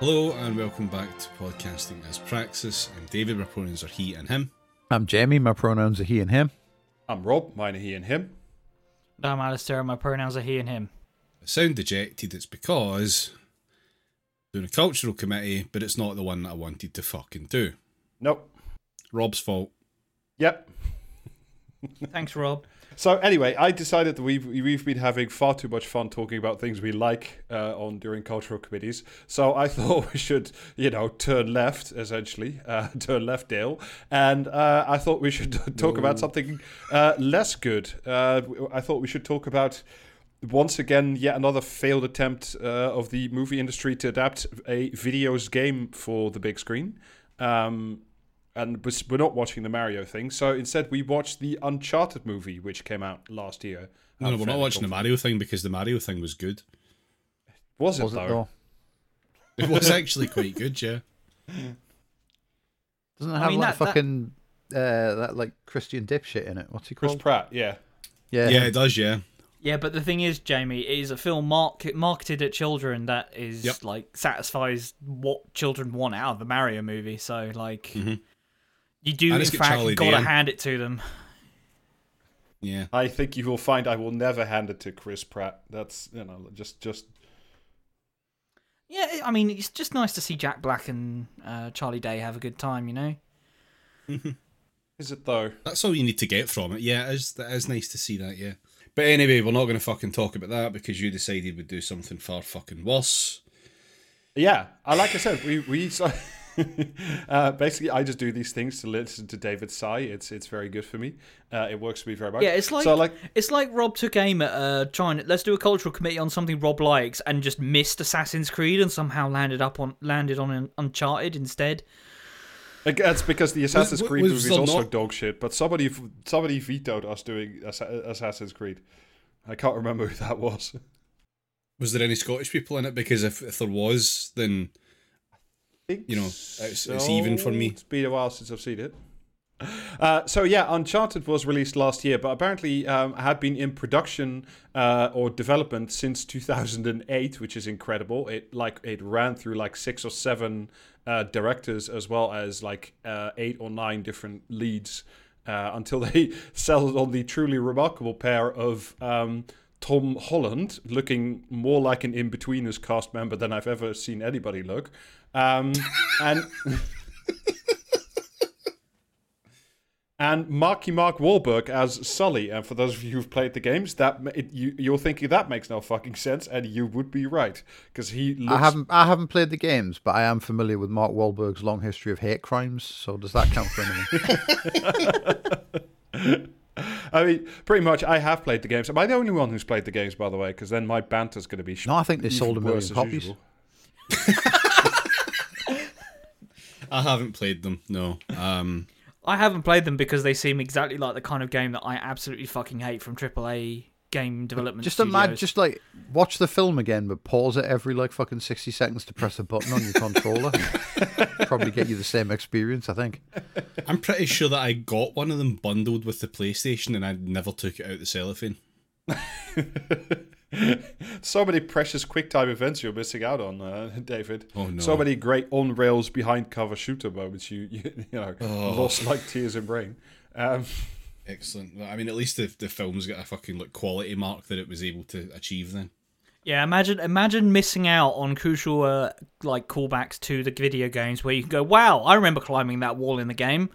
Hello and welcome back to Podcasting as Praxis. I'm David, my pronouns are he and him. I'm Jamie. My pronouns are he and him. I'm Rob, mine are he and him. I'm Alasdair, my pronouns are he and him. I sound dejected, it's because doing a cultural committee, but it's not the one that I wanted to fucking do. Nope. Rob's fault. Yep. Thanks, Rob. So anyway, I decided that we've we've been having far too much fun talking about things we like uh, on during cultural committees. So I thought we should, you know, turn left essentially, uh, turn left, Dale, and uh, I thought we should talk about something uh, less good. Uh, I thought we should talk about once again yet another failed attempt uh, of the movie industry to adapt a videos game for the big screen. Um, and we're not watching the Mario thing. So instead, we watched the Uncharted movie, which came out last year. No, no, we're not watching the. Mario thing because the Mario thing was good. Was it Was it though? though? It was actually quite good, yeah. Doesn't it I have mean, like that- that- fucking uh, that like Christian dipshit in it? What's he called? Chris? Pratt, yeah. yeah, Yeah, it does, yeah. Yeah, but the thing is, Jamie, it is a film market, marketed at children that is Yep. like satisfies what children want out of the Mario movie. So like, Mhm. You do in And it's got fact Charlie gotta hand it to them. Yeah. I think you will find I will never hand it to Chris Pratt. That's you know just just Yeah, I mean, it's just nice to see Jack Black and uh, Charlie Day have a good time. You know. is it though? That's all you need to get from it. Yeah, it is, that is nice to see that, yeah. But anyway, we're not going to fucking talk about that because you decided we'd do something far fucking worse. Yeah, I like I said, we we so, uh, basically I just do these things to listen to David sigh. It's it's very good for me. Uh, it works for me very much. Yeah, it's like so like it's like Rob took aim at uh, trying. Let's do a cultural committee on something Rob likes, and just missed Assassin's Creed, and somehow landed up on landed on an Uncharted instead. That's because the Assassin's was- Creed was movie is also not- dog shit. But somebody somebody vetoed us doing Assassin's Creed. I can't remember who that was. Was there any Scottish people in it? Because if, if there was, then You know, it's- it's even for me. It's been a while since I've seen it. Uh, so yeah, Uncharted was released last year, but apparently um, had been in production uh, or development since 2008, which is incredible. It like it ran through like six or seven uh, directors as well as like uh, eight or nine different leads uh, until they settled on the truly remarkable pair of um, Tom Holland, looking more like an in-betweeners cast member than I've ever seen anybody look, um, and. and Marky Mark Wahlberg as Sully. And for those of you who've played the games, that it, you, you're thinking that makes no fucking sense, and you would be right because he looks. I haven't I haven't played the games, but I am familiar with Mark Wahlberg's long history of hate crimes. So does that count for anything? I mean, pretty much. I have played the games. Am I the only one who's played the games, by the way? Because then my banter's going to be. sh- No, I think they even sold a million worse as copies. usual. I haven't played them. No. Um, I haven't played them because they seem exactly like the kind of game that I absolutely fucking hate from AAA game development. just studios. imagine, just like watch the film again, but pause it every like fucking sixty seconds to press a button on your controller. Probably get you the same experience, I think. I'm pretty sure that I got one of them bundled with the PlayStation and I never took it out the cellophane. so many precious quick time events you're missing out on, uh, David. Oh, no. So many great on rails behind cover shooter moments you you, you know Oh. lost like tears in rain. Um, Excellent. I mean, at least the, the film's got a fucking like quality mark that it was able to achieve then. Yeah, imagine imagine missing out on crucial uh, like callbacks to the video games where you can go, "Wow, I remember climbing that wall in the game."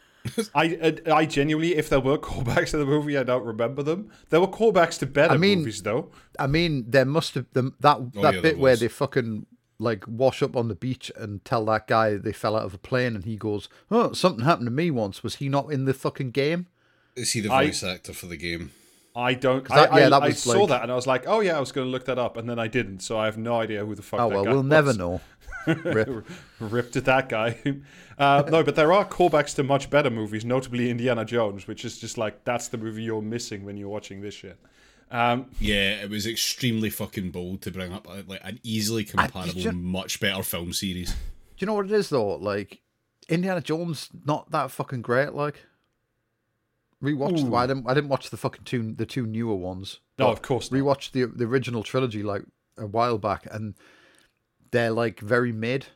I, I I genuinely, if there were callbacks to the movie, I don't remember them. There were callbacks to better I mean- movies, though. I mean, there must have the, that Oh, that yeah, bit where they fucking like wash up on the beach and tell that guy they fell out of a plane, and he goes, "Oh, something happened to me once." Was he not in the fucking game? Is he the I- voice actor for the game? I don't. that- I, yeah, I, that I was saw like- that and I was like, oh yeah, I was going to look that up, and then I didn't. So I have no idea who the fuck. Oh that well, guy we'll never know. Rip. Ripped at that guy. Uh, no, but there are callbacks to much better movies, notably Indiana Jones, which is just like that's the movie you're missing when you're watching this shit. Um, Yeah, it was extremely fucking bold to bring up uh, like an easily comparable, you- much better film series. Do you know what it is though? Like Indiana Jones, not that fucking great. Like rewatched. Ooh. Well, I didn't. I didn't watch the fucking two the two newer ones. no, of course not. rewatched the the original trilogy like a while back, and they're like very mid.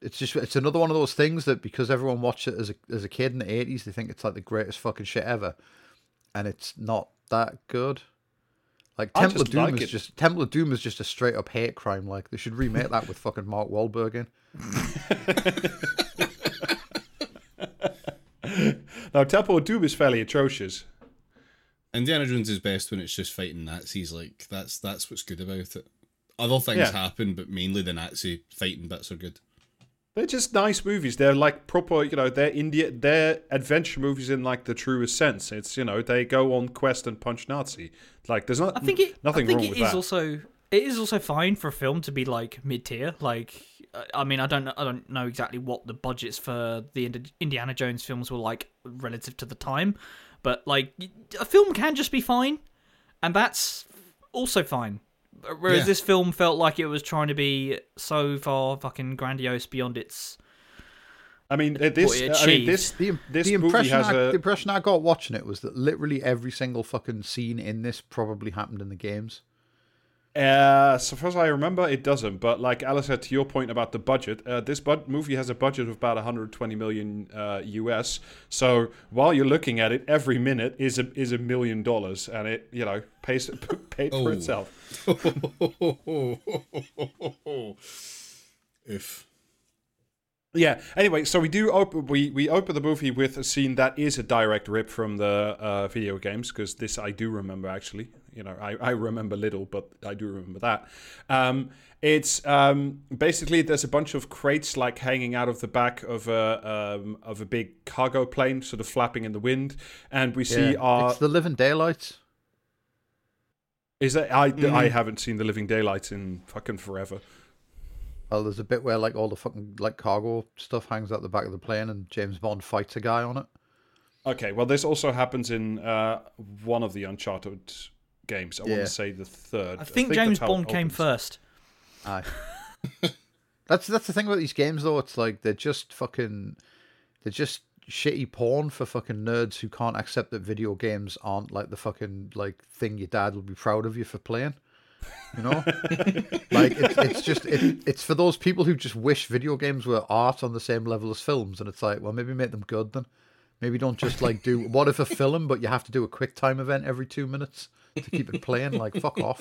It's just it's another one of those things that because everyone watched it as a as a kid in the eighties, they think it's like the greatest fucking shit ever, and it's not that good. Like I Temple of Doom like is it. just Temple of Doom is just a straight up hate crime. Like they should remake that with fucking Mark Wahlberg in. Now, Temple of Doom is fairly atrocious. Indiana Jones is best when it's just fighting Nazis. Like that's that's what's good about it. Other things Yeah. happen, but mainly the Nazi fighting bits are good. They're just nice movies. They're like proper, you know, they're India, they're adventure movies in like the truest sense. It's you know they go on quest and punch Nazi. Like there's not I think it. nothing I think wrong it with is that. also. It is also fine for a film to be like mid tier. Like, uh, I mean, I don't know. I don't know exactly what the budgets for the Indiana Jones films were like relative to the time, but like a film can just be fine, and that's also fine. Whereas Yeah. this film felt like it was trying to be so far fucking grandiose beyond its. I mean, uh, this. I mean, this. The, This the movie impression has I, a- the impression I got watching it was that literally every single fucking scene in this probably happened in the games. Uh, so far as I remember, it doesn't. But like Alice said, to your point about the budget, uh, this bud- movie has a budget of about 120 million uh, US. So while you're looking at it, every minute is a is a million dollars, and it you know pays paid for Oh. itself. if Yeah. Anyway, so we do open we we open the movie with a scene that is a direct rip from the uh, video games because this I do remember actually. You know, I, I remember little, but I do remember that. Um, it's um, basically there's a bunch of crates like hanging out of the back of a um, of a big cargo plane, sort of flapping in the wind, and we see Yeah. our it's the Living Daylights. is that I Mhm. I haven't seen the Living Daylights in fucking forever. Well, there's a bit where like all the fucking like cargo stuff hangs out the back of the plane, and James Bond fights a guy on it. Okay, well, this also happens in uh, one of the Uncharted games. I want to say the third. I think, that's James how it Bond came first. Aye. that's that's the thing about these games though. It's like they're just fucking they're just shitty porn for fucking nerds who can't accept that video games aren't like the fucking like thing your dad will be proud of you for playing. You know, like it's, it's just it, it's for those people who just wish video games were art on the same level as films, and it's like, well, maybe make them good then. Maybe don't just like do what if a film, but you have to do a quick time event every two minutes to keep it playing. Like fuck off.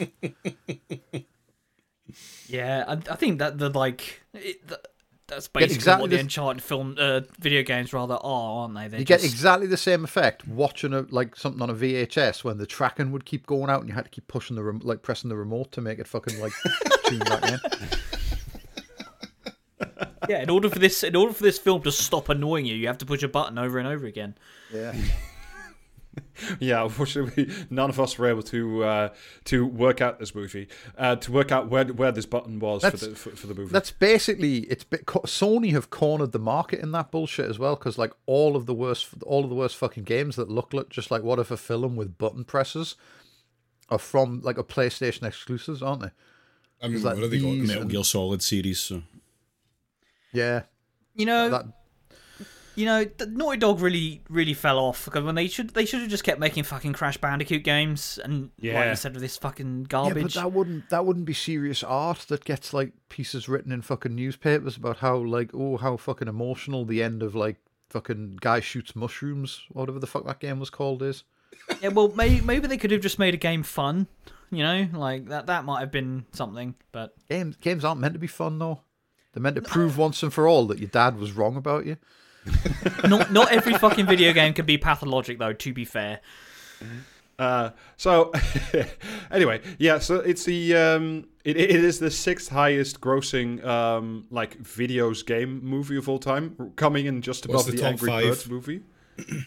Yeah, I, I think that the like it, th- that's basically exactly what the the- Uncharted film, uh, video games rather are, aren't they? They're You get exactly the same effect watching a like something on a VHS when the tracking would keep going out and you had to keep pushing the rem- like pressing the remote to make it fucking like tune back in. yeah. In order for this, in order for this film to stop annoying you, you have to push a button over and over again. Yeah. Yeah, unfortunately, none of us were able to uh, to work out this movie, uh, to work out where where this button was for the for, for the movie. That's basically it's bit, Sony have cornered the market in that bullshit as well because like all of the worst all of the worst fucking games that look like just like what if a film with button presses are from like a PlayStation exclusives, aren't they? I mean, like what have they got? these Metal and- Gear Solid series. So Yeah. You know, That you know, the Naughty Dog really, really fell off because when they should, they should have just kept making fucking Crash Bandicoot games and like Yeah. instead of this fucking garbage. Yeah, but that wouldn't that wouldn't be serious art that gets like pieces written in fucking newspapers about how like oh how fucking emotional the end of like fucking guy shoots mushrooms whatever the fuck that game was called is. Yeah, well, maybe maybe they could have just made a game fun. You know, like that that might have been something. But Games games aren't meant to be fun though. They're meant to prove once and for all that your dad was wrong about you. not not every fucking video game can be pathologic, though. To be fair, Uh, so anyway, yeah. So it's the um, it, it is the sixth highest grossing um, like videos game movie of all time, coming in just above What's the the, Angry five? Birds movie.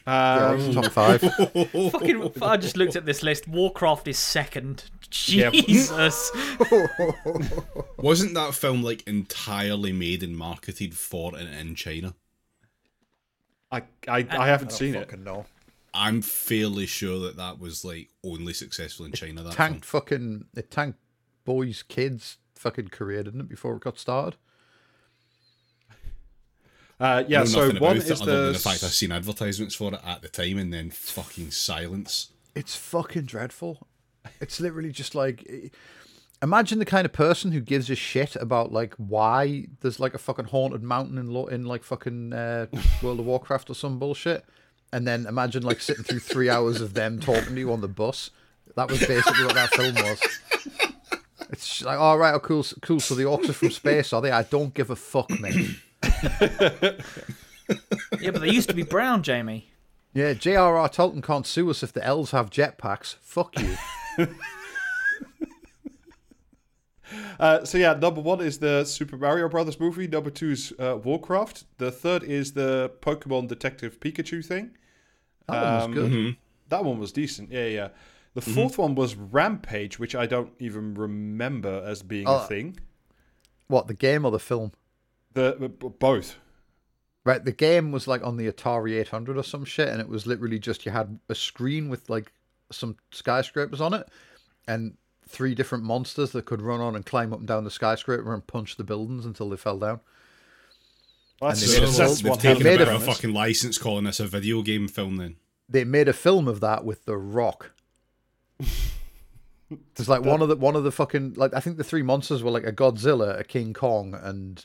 Yeah, Um, it's top five. fucking. I just looked at this list. Warcraft is second. Jesus. wasn't that film like entirely made and marketed for and in China? I I, I haven't seen it. No. I'm fairly sure that that was like only successful in China. That Tanked fucking it tanked boys kids fucking career didn't it before it got started. Uh, yeah. I know So nothing one about it is other the than the fact I've seen advertisements for it at the time and then fucking silence. It's fucking dreadful. It's literally just like imagine the kind of person who gives a shit about like why there's like a fucking haunted mountain in in like fucking uh, World of Warcraft or some bullshit, and then imagine like sitting through three hours of them talking to you on the bus. That was basically what that film was. It's like, all right, oh, cool, cool. So the orcs are from space, are they? I don't give a fuck, mate. Yeah, but they used to be brown, Jamie. Yeah, J.R.R. Tolkien can't sue us if the elves have jetpacks. Fuck you. Uh, so yeah, number one is the Super Mario Brothers movie. Number two is uh, Warcraft. The third is the Pokemon Detective Pikachu thing. That one was Um, good. That one was decent. Yeah, yeah. The 4th one was Rampage, which I don't even remember as being Oh. a thing. What the game or the film? The b- b- both. Right, the game was like on the Atari 800 or some shit, and it was literally just you had a screen with like some skyscrapers on it, and three different monsters that could run on and climb up and down the skyscraper and punch the buildings until they fell down. Well, And that's, they made a that's they've one taken hell a a of a premise. fucking license calling this a video game film then. They made a film of that with The Rock. It's like one of the one of the fucking like I think the three monsters were like a Godzilla, a King Kong, and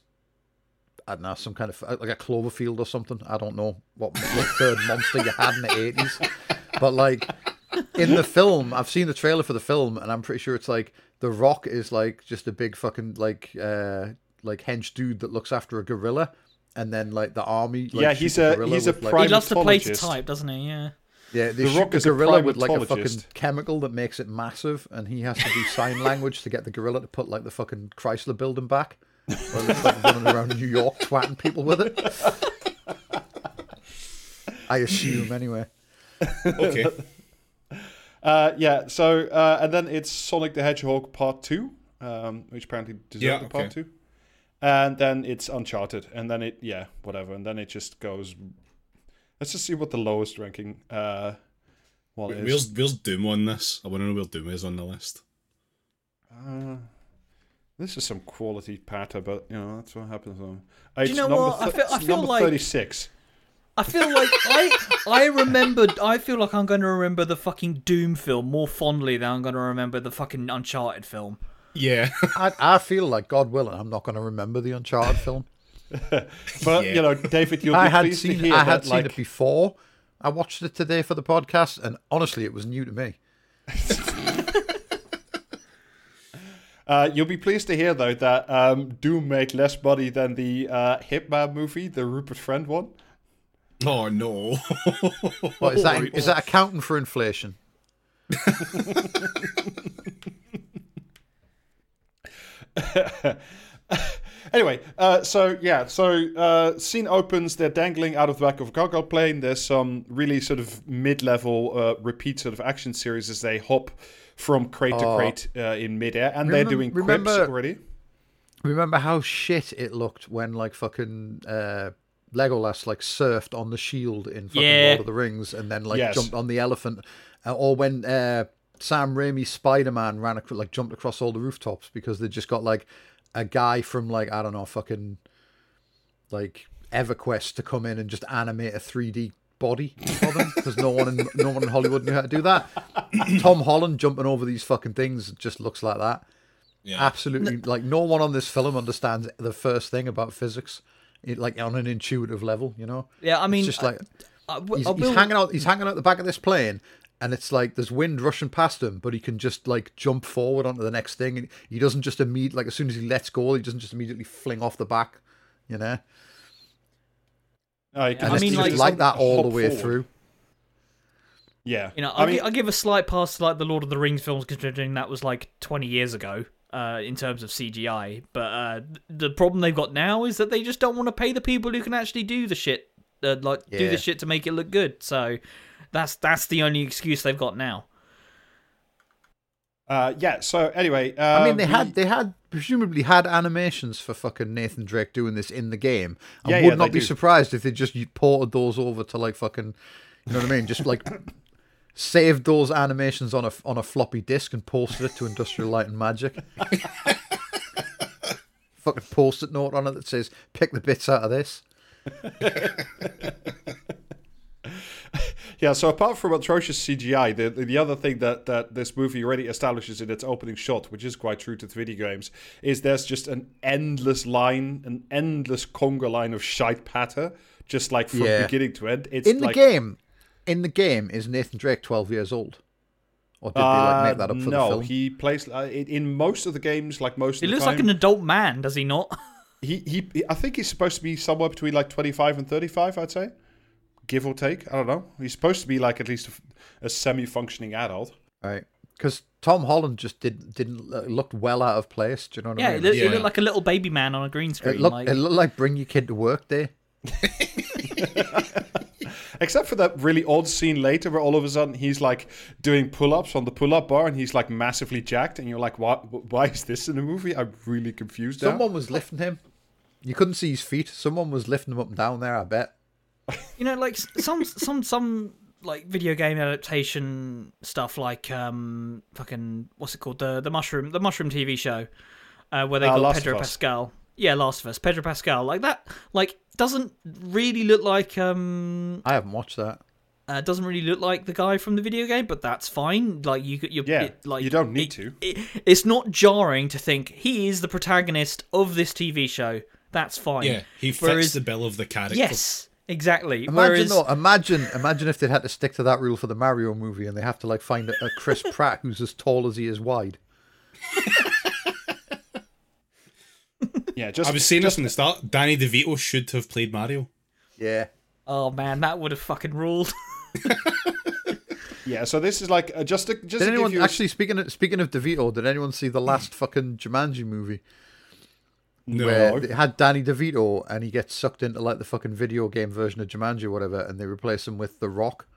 I don't know some kind of like a Cloverfield or something. I don't know what, what third monster you had in the eighties, but like in the film, I've seen the trailer for the film, and I'm pretty sure it's like the Rock is like just a big fucking like uh like hench dude that looks after a gorilla, and then like the army. Like, Yeah, he's the a- gorilla he's a with, like, prime- He loves to play to type, doesn't he? Yeah. yeah, they The shoot Rock the is a gorilla with like a fucking chemical that makes it massive, and he has to do sign language to get the gorilla to put like the fucking Chrysler building back. While it's like running around New York twatting people with it. I assume anyway. Okay. Uh, yeah, so, uh, and then it's Sonic the Hedgehog Part 2, um, which apparently deserved Yeah, a Part 2. And then it's Uncharted, and then it, yeah, whatever. And then it just goes. Let's just see what the lowest ranking uh, one is. Where's, where's Doom on this? I want to know where Doom is on the list. Uh, this is some quality patter, but you know that's what happens. On. Uh, you know number what? I thir- feel- I feel number like- thirty-six. I feel like I I remembered. I feel like I'm going to remember the fucking Doom film more fondly than I'm going to remember the fucking Uncharted film. Yeah. I, I feel like God willing, I'm not going to remember the Uncharted film. But Yeah. you know, David, you'll be I had pleased to seen hear I had that, seen it before. I watched it today for the podcast, and honestly, it was new to me. Uh, you'll be pleased to hear though that um, Doom made less money than the uh, Hitman movie, the Rupert Friend one. oh no. What is that? Is that accounting for inflation? Anyway, uh, so yeah, so uh, scene opens. They're dangling out of the back of a cargo plane. There's some really sort of mid-level uh, repeat sort of action series as they hop from crate to Oh. crate uh, in midair, and Remem- they're doing quips remember- already. Remember how shit it looked when like fucking uh, Legolas like surfed on the shield in fucking Yeah. Lord of the Rings, and then like Yes. jumped on the elephant, uh, or when uh, Sam Raimi's Spider Man ran ac- like jumped across all the rooftops because they just got like a guy from like I don't know fucking like EverQuest to come in and just animate a 3D body for them because no one in no one in Hollywood knew how to do that. Tom Holland jumping over these fucking things just looks like that. Yeah. Absolutely, like no one on this film understands the first thing about physics, it, like on an intuitive level. You know, Yeah, I mean, it's just like I, I, he's, I he's will- hanging out. He's hanging out the back of this plane, and it's like there's wind rushing past him, but he can just like jump forward onto the next thing, and he doesn't just immediately like as soon as he lets go, he doesn't just immediately fling off the back. You know, You can I it's mean, just like- like, that all the way forward. through. Yeah, You know, I I'll, mean, gi- I'll give a slight pass to like the Lord of the Rings films, considering that was like 20 years ago uh, in terms of CGI. But uh, the problem they've got now is that they just don't want to pay the people who can actually do the shit, uh, like do the shit to make it look good. So that's that's the only excuse they've got now. uh, yeah. So anyway, uh, I mean, they we- had they had presumably had animations for fucking Nathan Drake doing this in the game. I Yeah, would yeah, not be do. surprised if they just ported those over to like fucking, you know what I mean? Just like saved those animations on a on a floppy disk and posted it to Industrial Light and Magic. fucking post-it note on it that says "Pick the bits out of this." Yeah, so apart from atrocious CGI, the, the other thing that, that this movie already establishes in its opening shot, which is quite true to the video games, is there's just an endless line, an endless conga line of shite patter, just like from Yeah. beginning to end. It's In the like, game, in the game, is Nathan Drake twelve years old, or did they like make that up for Uh, no, the film? No, he plays uh, in in most of the games, like most He of the looks time. like an adult man, does he not? he, he, he- I think he's supposed to be somewhere between like 25 and 35, I'd say. Give or take. I don't know. He's supposed to be like at least a, a semi functioning adult. Right, because Tom Holland just didn't didn't uh, looked well out of place. Do you know what Yeah, I he mean? looked, he Yeah. looked like a little baby man on a green screen. It looked, like, it looked like bring your kid to work day. Except for that really odd scene later where all of a sudden he's like doing pull ups on the pull up bar and he's like massively jacked. And you're like, why, why is this in the movie? I'm really confused now. Someone was lifting him. You couldn't see his feet. Someone was lifting him up and down there. I bet. You know, like some some some like video game adaptation stuff, like um, fucking what's it called the the mushroom the mushroom TV show, uh, where they Uh, got Last Pedro Pascal. Yeah, Last of Us, Pedro Pascal, like that, like doesn't really look like um I haven't watched that. uh, doesn't really look like the guy from the video game, but that's fine. Like you could, you Yeah, it, like you don't it- need to. It, it's not jarring to think he is the protagonist of this TV show. That's fine. Yeah, he fits Whereas- the bill of the character. Yes, exactly. Imagine, Whereas, though, imagine, imagine if they had to stick to that rule for the Mario movie, and they have to like find a, a Chris Pratt who's as tall as he is wide. Yeah, just I was saying this from the start. Danny DeVito should have played Mario. Yeah. oh man, that would have fucking ruled. yeah. So this is like uh, just to, just Did to anyone give you a- actually speaking of, speaking of DeVito? Did anyone see the last fucking Jumanji movie no. where they had Danny DeVito and he gets sucked into like the fucking video game version of Jumanji or whatever, and they replace him with The Rock?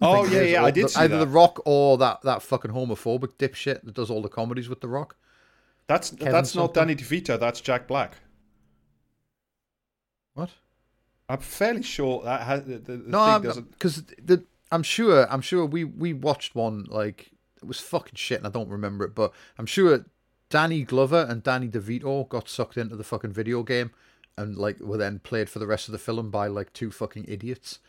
oh yeah, it yeah, I did the- see either that. The Rock or that that fucking homophobic dipshit that does all the comedies with The Rock. That's Kevin that's not. Danny DeVito. That's Jack Black. What? I'm fairly sure that has, the, the No, because the I'm sure I'm sure we we watched one like it was fucking shit and I don't remember it, but I'm sure Danny Glover and Danny DeVito got sucked into the fucking video game and like were then played for the rest of the film by like two fucking idiots.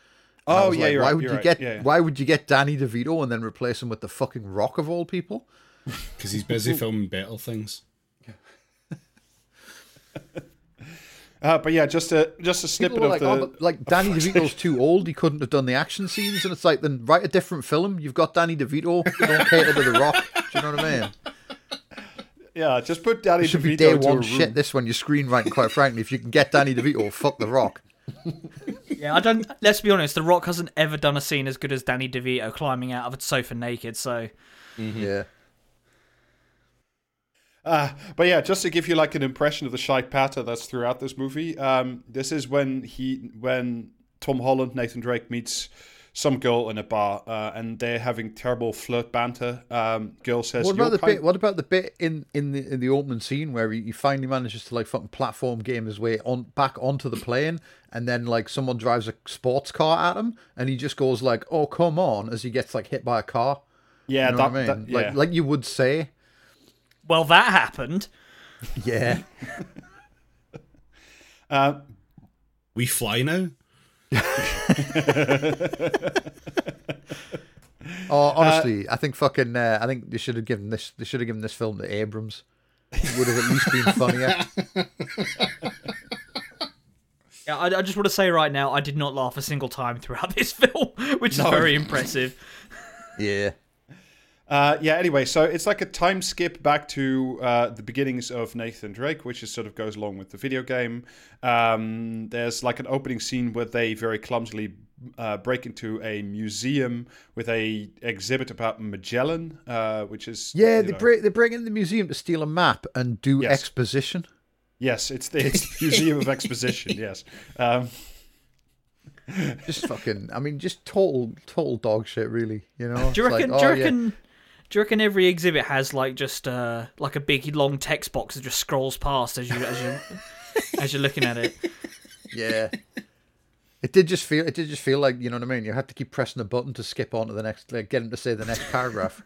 And Oh yeah, like, you're why right. would you're you right, get yeah, yeah. why would you get Danny DeVito and then replace him with the fucking Rock of all people? Because he's busy filming better things. Uh, but yeah, just a just a People snippet were of like, the. oh, but, like Danny DeVito's too old. He couldn't have done the action scenes, and it's like, then write a different film. You've got Danny DeVito. Don't cater to the Rock. Do you know what I mean? Yeah, just put Danny It should DeVito be day into a one room. shit. This one, you're screenwriting. Quite frankly, if you can get Danny DeVito, fuck the Rock. yeah, I don't. Let's be honest. The Rock hasn't ever done a scene as good as Danny DeVito climbing out of a sofa naked. So Yeah. Uh, but yeah, just to give you like an impression of the shite patter that's throughout this movie. Um, this is when he, when Tom Holland, Nathan Drake meets some girl in a bar, uh, and they're having terrible flirt banter. Um, girl says, What about the kind- bit? What about the bit in in the in the opening scene where he, he finally manages to like fucking platform game his way on back onto the plane, and then like someone drives a sports car at him, and he just goes like, "Oh come on!" as he gets like hit by a car. Yeah, You know that, what I mean? that- Like like you would say, well, that happened. yeah. Uh, We fly now. Oh, honestly, I think fucking. Uh, I think they should have given this. They should have given this film to Abrams. It would have at least been funnier. Yeah, I, I just want to say right now, I did not laugh a single time throughout this film, which is No. very impressive. Yeah. Uh, yeah. Anyway, so it's like a time skip back to uh, the beginnings of Nathan Drake, which is sort of goes along with the video game. Um, there's like an opening scene where they very clumsily uh, break into a museum with a exhibit about Magellan, uh, which is Yeah, they know- break they break into the museum to steal a map and do Yes. exposition. Yes, it's the, it's the Museum of Exposition. Yes. Um, Just fucking. I mean, just total total dog shit. Really, you know. Do you It's like, reckon? oh, do you yeah. Reckon? Do you reckon every exhibit has like just uh like a big long text box that just scrolls past as you as you as you're looking at it? Yeah. It did just feel. It did just feel like you know what I mean. You had to keep pressing the button to skip on to the next, like, get him to say the next paragraph.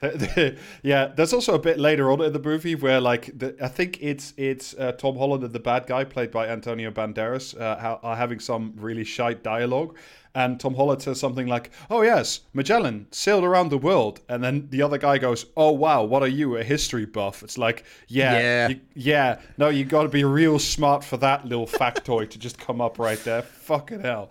yeah, there's also a bit later on in the movie where, like, the, I think it's it's uh, Tom Holland and the bad guy, played by Antonio Banderas, uh, ha- are having some really shite dialogue, and Tom Holland says something like, "Oh yes, Magellan sailed around the world," and then the other guy goes, "Oh wow, what are you, a history buff?" It's like, yeah, Yeah. you- yeah, no, you got to be real smart for that little factoid to just come up right there. Fucking hell.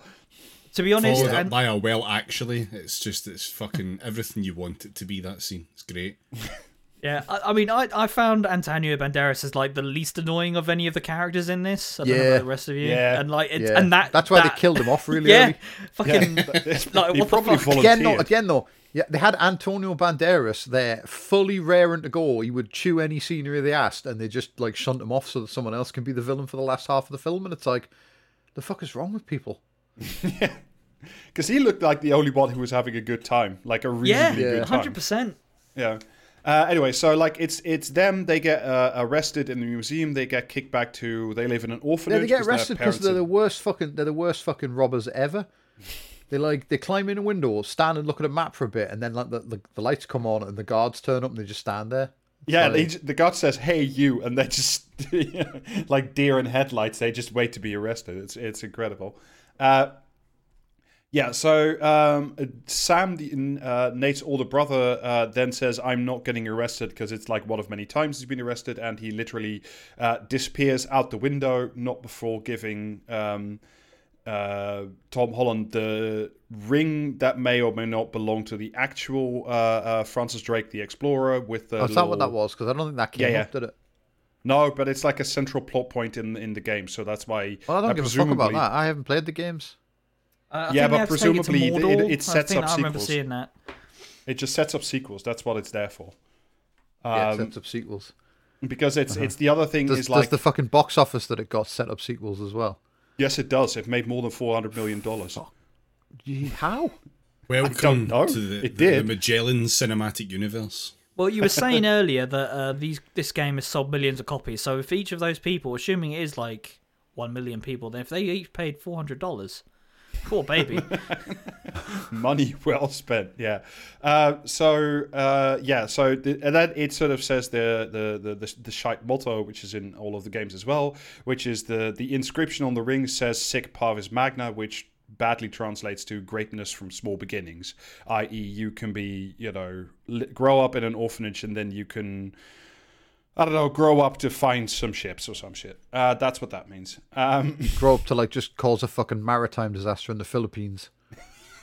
To be honest, Followed up by a well, actually, it's just it's fucking everything you want it to be. That scene, it's great. yeah, I, I mean, I, I found Antonio Banderas as like the least annoying of any of the characters in this. I don't know Yeah. about the rest of you. Yeah. and like, it's, Yeah. and that That's why that- they killed him off really Yeah, early. fucking like he what the probably fuck? Again, though, again though, yeah, they had Antonio Banderas there, fully raring to go. He would chew any scenery they asked, and they just like shunt him off so that someone else can be the villain for the last half of the film. And it's like, the fuck is wrong with people? Because he looked like the only one who was having a good time, like a really, Yeah, really good time. hundred percent. Yeah. Uh, anyway, so like it's it's them. They get uh, arrested in the museum. They get kicked back to. They live in an orphanage. Yeah, they get 'cause their arrested because parents they're the worst fucking they're the worst fucking robbers ever. They like they climb in a window, stand and look at a map for a bit, and then like the, the, the lights come on and the guards turn up and they just stand there. Yeah, like- they, the guard says, "Hey, you," and they just like deer in headlights. They just wait to be arrested. It's it's incredible. Uh, yeah, so um, Sam, the, uh, Nate's older brother, uh, then says, "I'm not getting arrested because it's like one of many times he's been arrested," and he literally uh, disappears out the window, not before giving um, uh, Tom Holland the ring that may or may not belong to the actual uh, uh, Francis Drake, the explorer, with the Oh, is that what that was? Because I don't think that came Yeah, up, did it? no, but it's like a central plot point in in the game, so that's why. Well, I don't uh, give a fuck about that. I haven't played the games. Uh, I Yeah, think but they have it presumably it- Mordor. it I sets think up I remember sequels. seeing that. It just sets up sequels. That's what it's there for. Yeah, it Um, sets up sequels. because it's it's the other thing Does, is does like the fucking box office that it got set up sequels as well? yes, it does. It made more than four hundred million dollars. Gee, How? Welcome to the, It the, the. Magellan cinematic universe. Well, you were saying earlier that uh, these this game has sold millions of copies. So if each of those people, assuming it is like one million people, then if they each paid four hundred dollars, poor baby. money well spent yeah uh, so uh, yeah so the, and then it sort of says the the, the the the shite motto which is in all of the games as well which is the the inscription on the ring says sic parvis magna which badly translates to greatness from small beginnings i.e you can be you know grow up in an orphanage and then you can I don't know, grow up to find some ships or some shit. Uh, that's what that means. Um, Grow up to like just cause a fucking maritime disaster in the Philippines.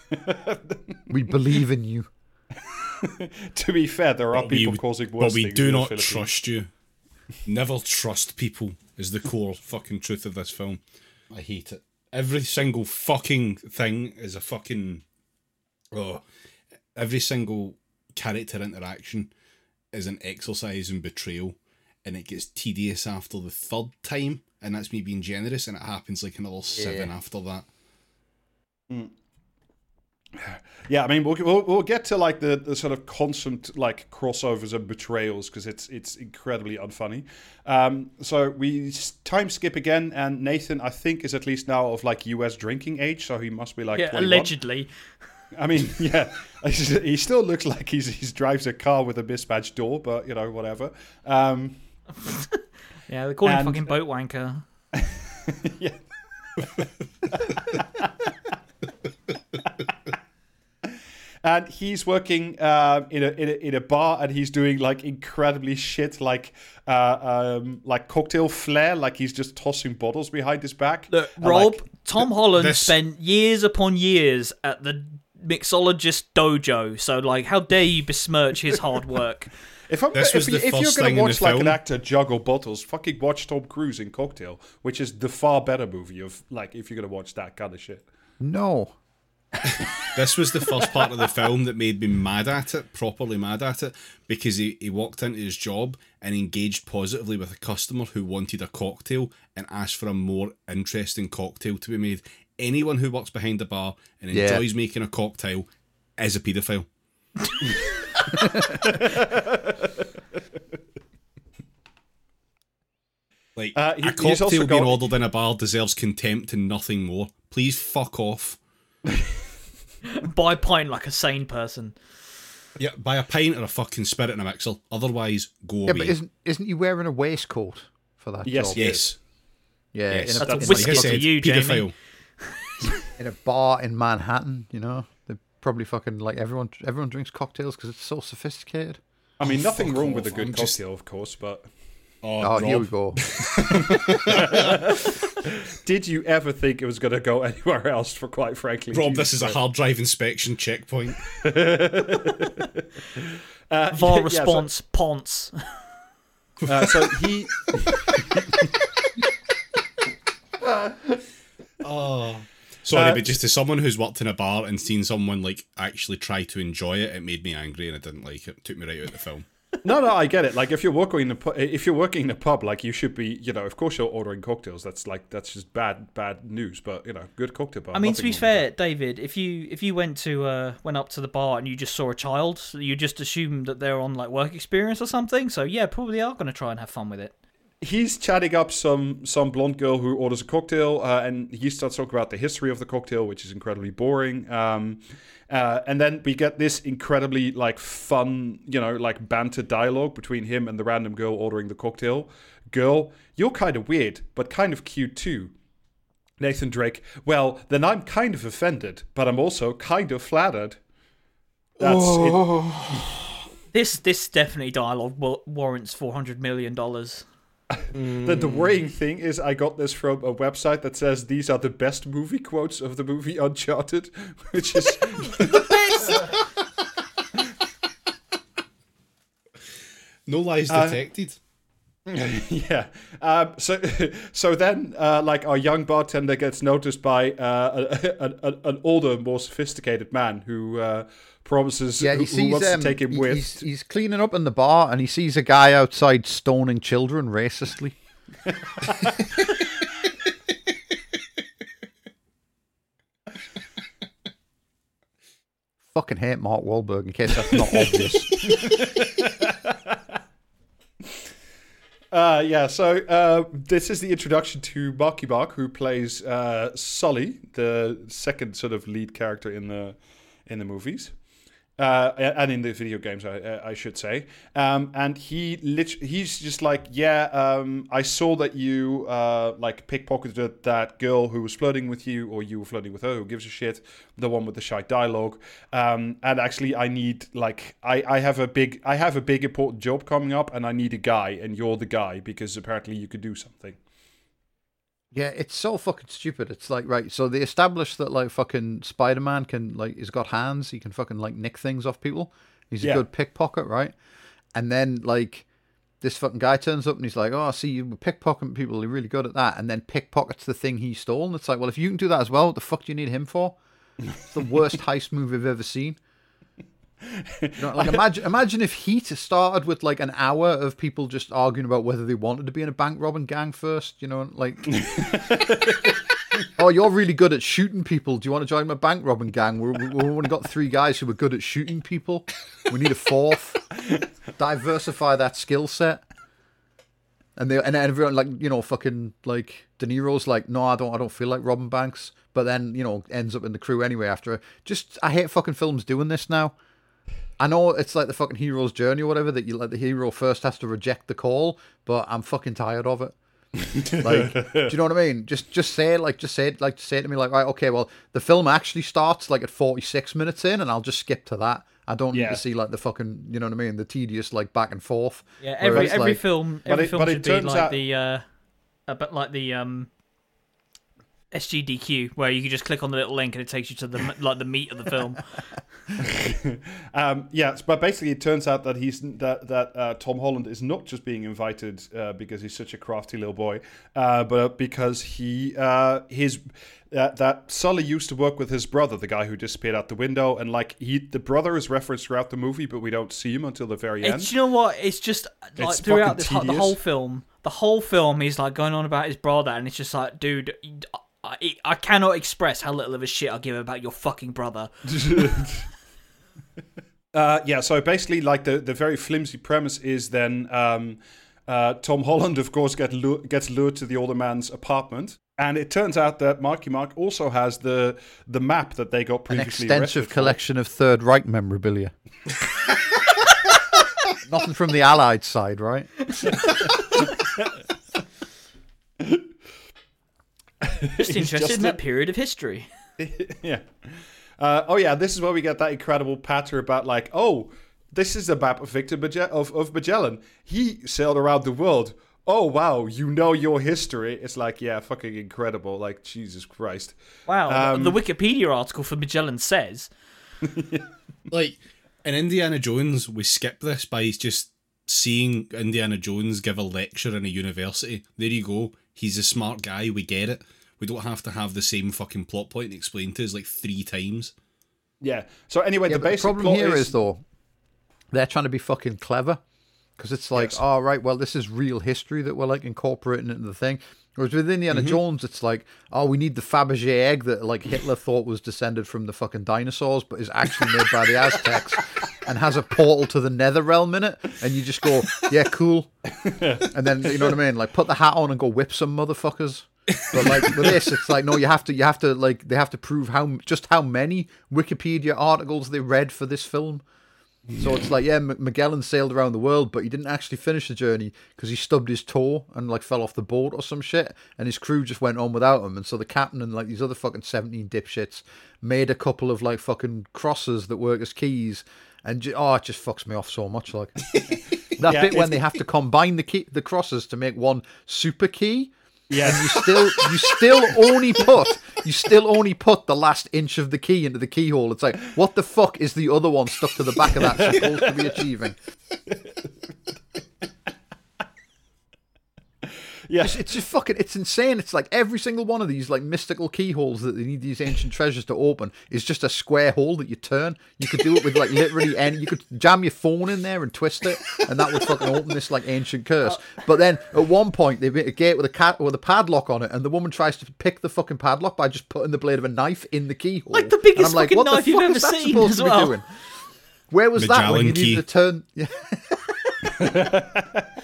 we believe in you. to be fair, there are But we- people causing worse But we things do in not trust you. Never trust people is the core fucking truth of this film. I hate it. Every single fucking thing is a fucking oh every single character interaction is an exercise in betrayal and it gets tedious after the third time and that's me being generous and it happens like another seven after that. Yeah, I mean, we'll, we'll, we'll get to like the, the sort of constant like crossovers and betrayals because it's it's incredibly unfunny. Um, so we time skip again, and Nathan, I think, is at least now of like U.S. drinking age, so he must be like yeah, 21. allegedly. I mean, yeah, he still looks like he's he drives a car with a mismatched door, but you know, whatever. Um, Yeah, they call him And- fucking boat wanker. yeah. and he's working uh, in, a, in a in a bar, and he's doing like incredibly shit, like uh, um, like cocktail flair, like he's just tossing bottles behind his back. Look, And, Rob, like, Tom Holland this- spent years upon years at the mixologist dojo. So, like, how dare you besmirch his hard work? If, I'm, This if, was you, the if you're going to watch like an actor juggle bottles, fucking watch Tom Cruise in Cocktail, which is the far better movie of like if you're going to watch that kind of shit. No. This was the first part of the film that made me mad at it, properly mad at it, because he, he walked into his job and engaged positively with a customer who wanted a cocktail and asked for a more interesting cocktail to be made. Anyone who works behind the bar and Yeah. enjoys making a cocktail is a paedophile. like Uh, he- a he's also cocktail being got- ordered in a bar deserves contempt and nothing more. Please fuck off. Buy a pint like a sane person. Yeah, buy a pint or a fucking spirit in a mixer. Otherwise, go Yeah, away. but isn't isn't he wearing a waistcoat for that Yes, job? yes, Yeah, yes. in a, That's in, a I whiskey like, to you, Jamie. paedophile. in a bar in Manhattan. You know, they probably fucking like everyone. Everyone drinks cocktails because it's so sophisticated. I mean, nothing fuck wrong with a good I'm just- cocktail, of course, but Oh, Oh, here we go. did you ever think it was going to go anywhere else? For quite frankly, Rob, this is a hard drive inspection checkpoint. Uh, VAR yeah, so- response, Ponce. Uh, so he Oh. Sorry, Uh, but just as someone who's worked in a bar and seen someone like actually try to enjoy it, it made me angry and I didn't like it. it Took me right out of the film. no, no, I get it. Like if you're working in a pu- if you're working in a pub, like you should be, you know, of course you're ordering cocktails. That's like that's just bad, bad news. But you know, good cocktail bar. I mean, to be fair, David, if you if you went to uh went up to the bar and you just saw a child, you just assume that they're on like work experience or something. So yeah, probably are going to try and have fun with it. He's chatting up some some blonde girl who orders a cocktail, uh, and he starts talking about the history of the cocktail, which is incredibly boring. Um, uh, and then we get this incredibly like fun, you know, like banter dialogue between him and the random girl ordering the cocktail. Girl, you're kind of weird, but kind of cute too. Nathan Drake. Well, then I'm kind of offended, but I'm also kind of flattered. That's it. This this definitely dialogue warrants four hundred million dollars. The, the worrying thing is, I got this from a website that says these are the best movie quotes of the movie Uncharted, which is No lies Uh, detected. yeah. Um, so so then, uh, like our young bartender gets noticed by uh, a, a, a, an older, more sophisticated man who uh, promises Yeah, he sees wants um, to take him with. He's, he's cleaning up in the bar and he sees a guy outside stoning children racistly. Fucking hate Mark Wahlberg in case that's not obvious. Uh, yeah, so uh, this is the introduction to Marky Mark, who plays uh, Sully, the second sort of lead character in the in the movies. Uh, and in the video games, I, I should say. Um, and he lit- he's just like, yeah, um, I saw that you uh, like pickpocketed that girl who was flirting with you, or you were flirting with her. Who gives a shit? The one with the shy dialogue. Um, and actually, I need like I, I have a big I have a big important job coming up, and I need a guy, and you're the guy because apparently you could do something. Yeah, it's so fucking stupid. It's like right, so they established that like fucking Spider Man can like he's got hands, he can fucking like nick things off people. He's a Yeah. good pickpocket, right? And then like this fucking guy turns up and he's like, "Oh, see you pickpocketing people. You're really good at that." And then pickpockets the thing he stole. And it's like, well, if you can do that as well, what the fuck do you need him for? It's the worst heist move I've ever seen. You know, like imagine, imagine if Heat started with like an hour of people just arguing about whether they wanted to be in a bank robbing gang first. You know, like, oh, you're really good at shooting people. Do you want to join my bank robbing gang? We're, we- we've only got three guys who are good at shooting people. We need a fourth. Diversify that skill set. And they and everyone like you know fucking like De Niro's like no I don't I don't feel like robbing banks but then you know ends up in the crew anyway after just I hate fucking films doing this now. I know it's like the fucking hero's journey or whatever that you like the hero first has to reject the call, but I'm fucking tired of it. like, do you know what I mean? Just just say it, like just say it, like say it to me like right okay well the film actually starts like at 46 minutes in and I'll just skip to that. I don't need to see like the fucking you know what I mean the tedious like back and forth. Yeah, every Whereas, every like- film But every it- film should be like out- the uh, a bit like the um. SGDQ, where you can just click on the little link and it takes you to the like the meat of the film. Um, yes, but basically, it turns out that he's that that uh, Tom Holland is not just being invited uh, because he's such a crafty little boy, uh, but because he uh, his uh, that Sully used to work with his brother, the guy who disappeared out the window, and like he the brother is referenced throughout the movie, but we don't see him until the very end. It's, you know what? It's just like It's throughout this the whole film. The whole film, he's like going on about his brother, and it's just like, dude, I, I cannot express how little of a shit I give about your fucking brother. Uh, yeah, so basically, like the, the very flimsy premise is then um, uh, Tom Holland, of course, get lu- gets lured to the older man's apartment, and it turns out that Marky Mark also has the the map that they got previously. An extensive arrested for. collection of Third Reich memorabilia. Nothing from the Allied side, right? Just interested just in that period of history. yeah. Uh, oh yeah, this is where we get that incredible patter about like, oh, this is the map of Victor Mage- of, of Magellan. He sailed around the world. Oh wow, you know your history. It's like, yeah, fucking incredible. Like Jesus Christ. Wow. Um, the Wikipedia article for Magellan says like in Indiana Jones, we skip this by just seeing Indiana Jones give a lecture in a university. There you go. He's a smart guy. We get it. We don't have to have the same fucking plot point explained to us like three times. Yeah. So anyway, Yeah, the but the basic problem plot here is, is though, they're trying to be fucking clever because it's like, Yes. oh right, well this is real history that we're like incorporating into the thing. Whereas with Indiana Mm-hmm. Jones, it's like, oh, we need the Fabergé egg that like Hitler thought was descended from the fucking dinosaurs, but is actually made by the Aztecs and has a portal to the Nether Realm in it. And you just go, yeah, cool. And then you know what I mean, like put the hat on and go whip some motherfuckers. But like with this, it's like no, you have to, you have to like they have to prove how just how many Wikipedia articles they read for this film. So it's like, yeah, M- Magellan sailed around the world, but he didn't actually finish the journey because he stubbed his toe and like fell off the boat or some shit, and his crew just went on without him. And so the captain and like these other fucking seventeen dipshits made a couple of like fucking crosses that work as keys, and ju- oh, it just fucks me off so much. Like that Yeah, bit when they have to combine the key, the crosses to make one super key. Yeah, You still, you still only put, you still only put the last inch of the key into the keyhole. It's like, what the fuck is the other one stuck to the back of that supposed to be achieving? Yeah. It's, it's just fucking, it's insane. It's like every single one of these like mystical keyholes that they need these ancient treasures to open is just a square hole that you turn. You could do it with like literally any. You could jam your phone in there and twist it, and that would fucking open this like ancient curse. But then at one point they make a gate with a cat with a padlock on it, and the woman tries to pick the fucking padlock by just putting the blade of a knife in the keyhole. Like the And biggest I'm like, fucking what the knife you've fuck ever is that seen supposed as to be well. doing? Where was that when you Magellan needed to turn? Yeah.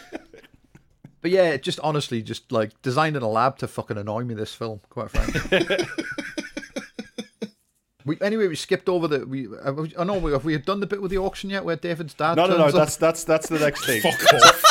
But yeah, it just honestly, just like designed in a lab to fucking annoy me. This film, quite frankly. we anyway, we skipped over the. We uh, I know we have we have done the bit with the auction yet, where David's dad. No, no, no. up? That's that's that's the next thing. Fuck off.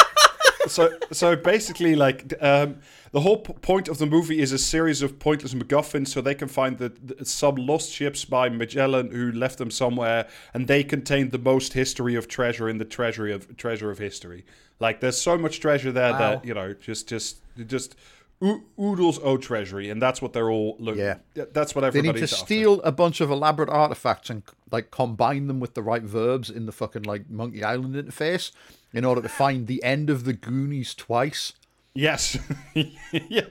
So so basically like um, the whole p- point of the movie is a series of pointless MacGuffins so they can find the, the some lost ships by Magellan who left them somewhere and they contain the most history of treasure in the treasury of treasure of history like there's so much treasure there Wow. that you know just just just oo- oodles o treasury and that's what they're all looking Yeah. that's what They need everybody's to after. steal a bunch of elaborate artifacts and like combine them with the right verbs in the fucking like Monkey Island interface in order to find the end of the Goonies twice. yes yeah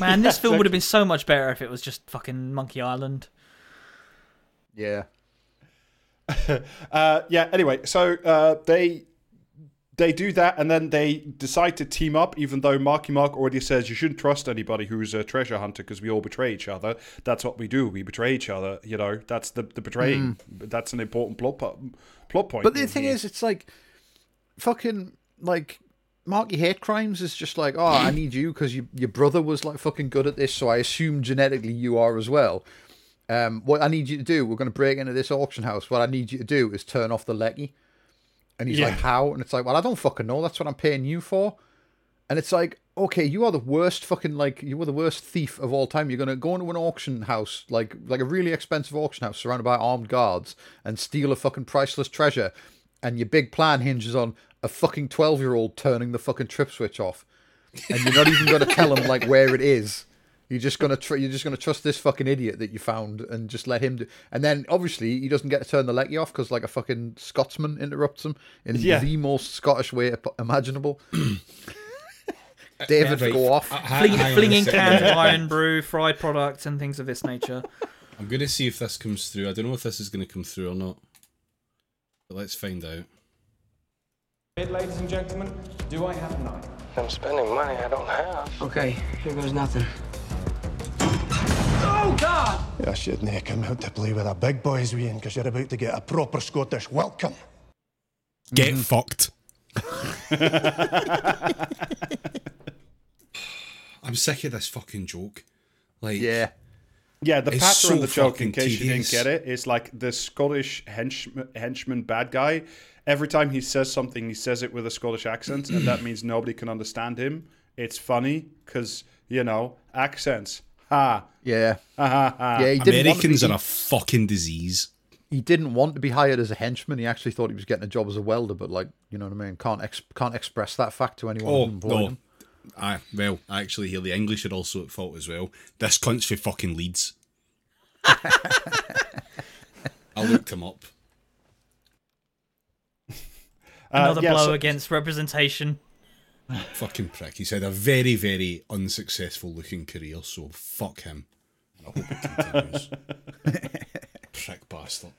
Man, this film exactly. would have been so much better if it was just fucking Monkey Island. Yeah. Uh, yeah. Anyway, so uh, they they do that, and then they decide to team up. Even though Marky Mark already says you shouldn't trust anybody who's a treasure hunter because we all betray each other. That's what we do. We betray each other. You know, that's the the betraying. That's an important plot plot point. But the thing here. is, it's like fucking like Marky hate crimes is just like, oh, I need you because you, your brother was like fucking good at this, so I assume genetically you are as well. Um, what I need you to do, we're going to break into this auction house. What I need you to do is turn off the lecky. And he's Yeah. like, how? And it's like, well, I don't fucking know. That's what I'm paying you for. And it's like, okay, you are the worst fucking like you were the worst thief of all time. You're gonna go into an auction house, like like a really expensive auction house surrounded by armed guards, and steal a fucking priceless treasure. And your big plan hinges on a fucking twelve year old turning the fucking trip switch off, and you're not even gonna tell him like where it is. You're just gonna tr- you're just gonna trust this fucking idiot that you found and just let him do. And then obviously he doesn't get to turn the lecky off because like a fucking Scotsman interrupts him in Yeah. the most Scottish way imaginable. David, Right. go off. Uh, ha- Fling, hang on a flinging cans of Irn-Bru, fried products, and things of this nature. I'm going to see if this comes through. I don't know if this is going to come through or not. But let's find out. Ladies and gentlemen, do I have nine? I'm spending money I don't have. Okay, here goes nothing. Oh, God! I shouldn't come out to play with the big boys, Ian, because you're about to get a proper Scottish welcome. Get fucked. I'm sick of this fucking joke. Like, Yeah. Yeah, the It's pattern so of the joke, in fucking case you didn't get it, is like the Scottish henchman, henchman bad guy. Every time he says something, he says it with a Scottish accent, and that means nobody can understand him. It's funny because you know accents. Ha Yeah, ha ha ha. yeah. He didn't Americans want are to a fucking disease. be, he didn't want to be hired as a henchman. He actually thought he was getting a job as a welder, but like you know what I mean. Can't ex- can't express that fact to anyone. Oh no. him. I well, actually, here the English are also at fault as well. This cunt's for fucking Leeds. I looked him up. Another yeah, blow so- against representation. Fucking prick. He's had a very, very unsuccessful looking career, so fuck him. And I hope it continues. prick bastard.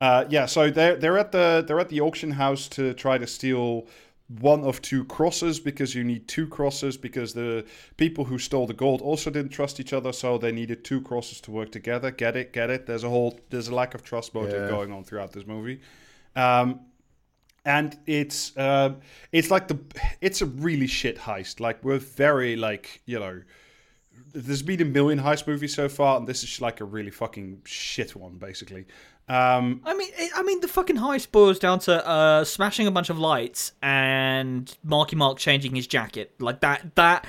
Uh, yeah, so they're they're at the they're at the auction house to try to steal one of two crosses because you need two crosses because the people who stole the gold also didn't trust each other, so they needed two crosses to work together. Get it? Get it? There's a whole there's a lack of trust motive Yeah. going on throughout this movie. Um, and it's uh, it's like the it's a really shit heist. Like we're very like you know, there's been a million heist movies so far, and this is like a really fucking shit one, basically. Um, I mean, I mean, the fucking heist boils down to uh, smashing a bunch of lights and Marky Mark changing his jacket. Like that. That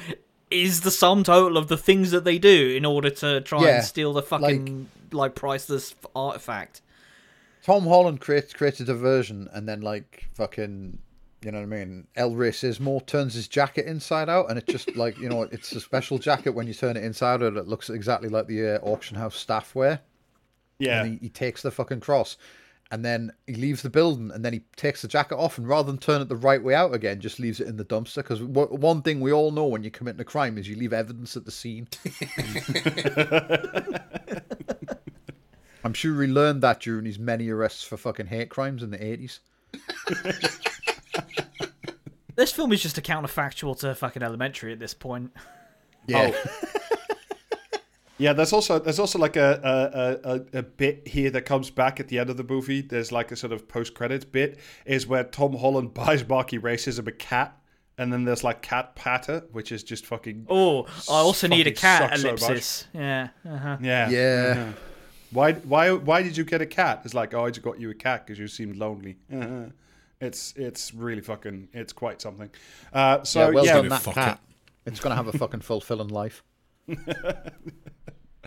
is the sum total of the things that they do in order to try Yeah, and steal the fucking like, priceless artifact. Tom Holland creates creates a diversion, and then like fucking, you know what I mean? El Rey Sismo turns his jacket inside out, and it just like you know, it's a special jacket when you turn it inside out. It looks exactly like the uh, auction house staff wear. Yeah, And he, he takes the fucking cross, and then he leaves the building, and then he takes the jacket off, and rather than turn it the right way out again, just leaves it in the dumpster. Because w- one thing we all know when you're committing a crime is you leave evidence at the scene. I'm sure he learned that during his many arrests for fucking hate crimes in the 80s. This film is just a counterfactual to fucking Elementary at this point. Yeah. Oh. Yeah, there's also there's also like a, a, a, a bit here that comes back at the end of the movie. There's like a sort of post credits bit is where Tom Holland buys Marky Racism a cat, and then there's like cat patter, which is just fucking Oh, I also need a cat sucks so ellipsis. yeah. Uh-huh. yeah Yeah. uh-huh. Why why why did you get a cat? It's like oh I just got you a cat because you seemed lonely. Uh-huh. It's it's really fucking it's quite something. Uh, so yeah, well yeah, done, that fuck cat. It's going to have a fucking fulfilling life.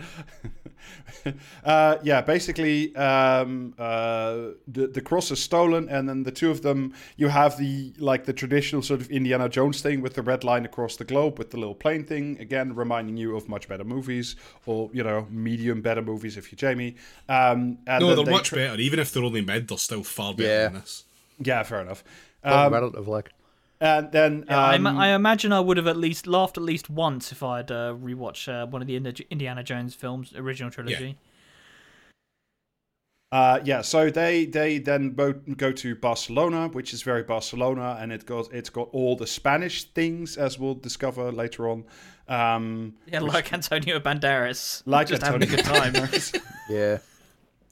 uh, yeah, basically, um, uh, the the cross is stolen, and then the two of them, you have the like the traditional sort of Indiana Jones thing with the red line across the globe with the little plane thing, again reminding you of much better movies, or you know, medium better movies if you're Jamie. Um, and No, they're they much tr- better. Even if they're only mid, they're still far better Yeah. than this. Yeah, fair enough. But Um, relative, like. And then Yeah, I, um, ima- I imagine I would have at least laughed at least once if I had uh, rewatched uh, one of the Indiana Jones films, original trilogy. Yeah. Uh, yeah, so they they then both go to Barcelona, which is very Barcelona, and it got it's got all the Spanish things as we'll discover later on. Um, Yeah, like Antonio Banderas. Like just Antonio having a good time. Yeah.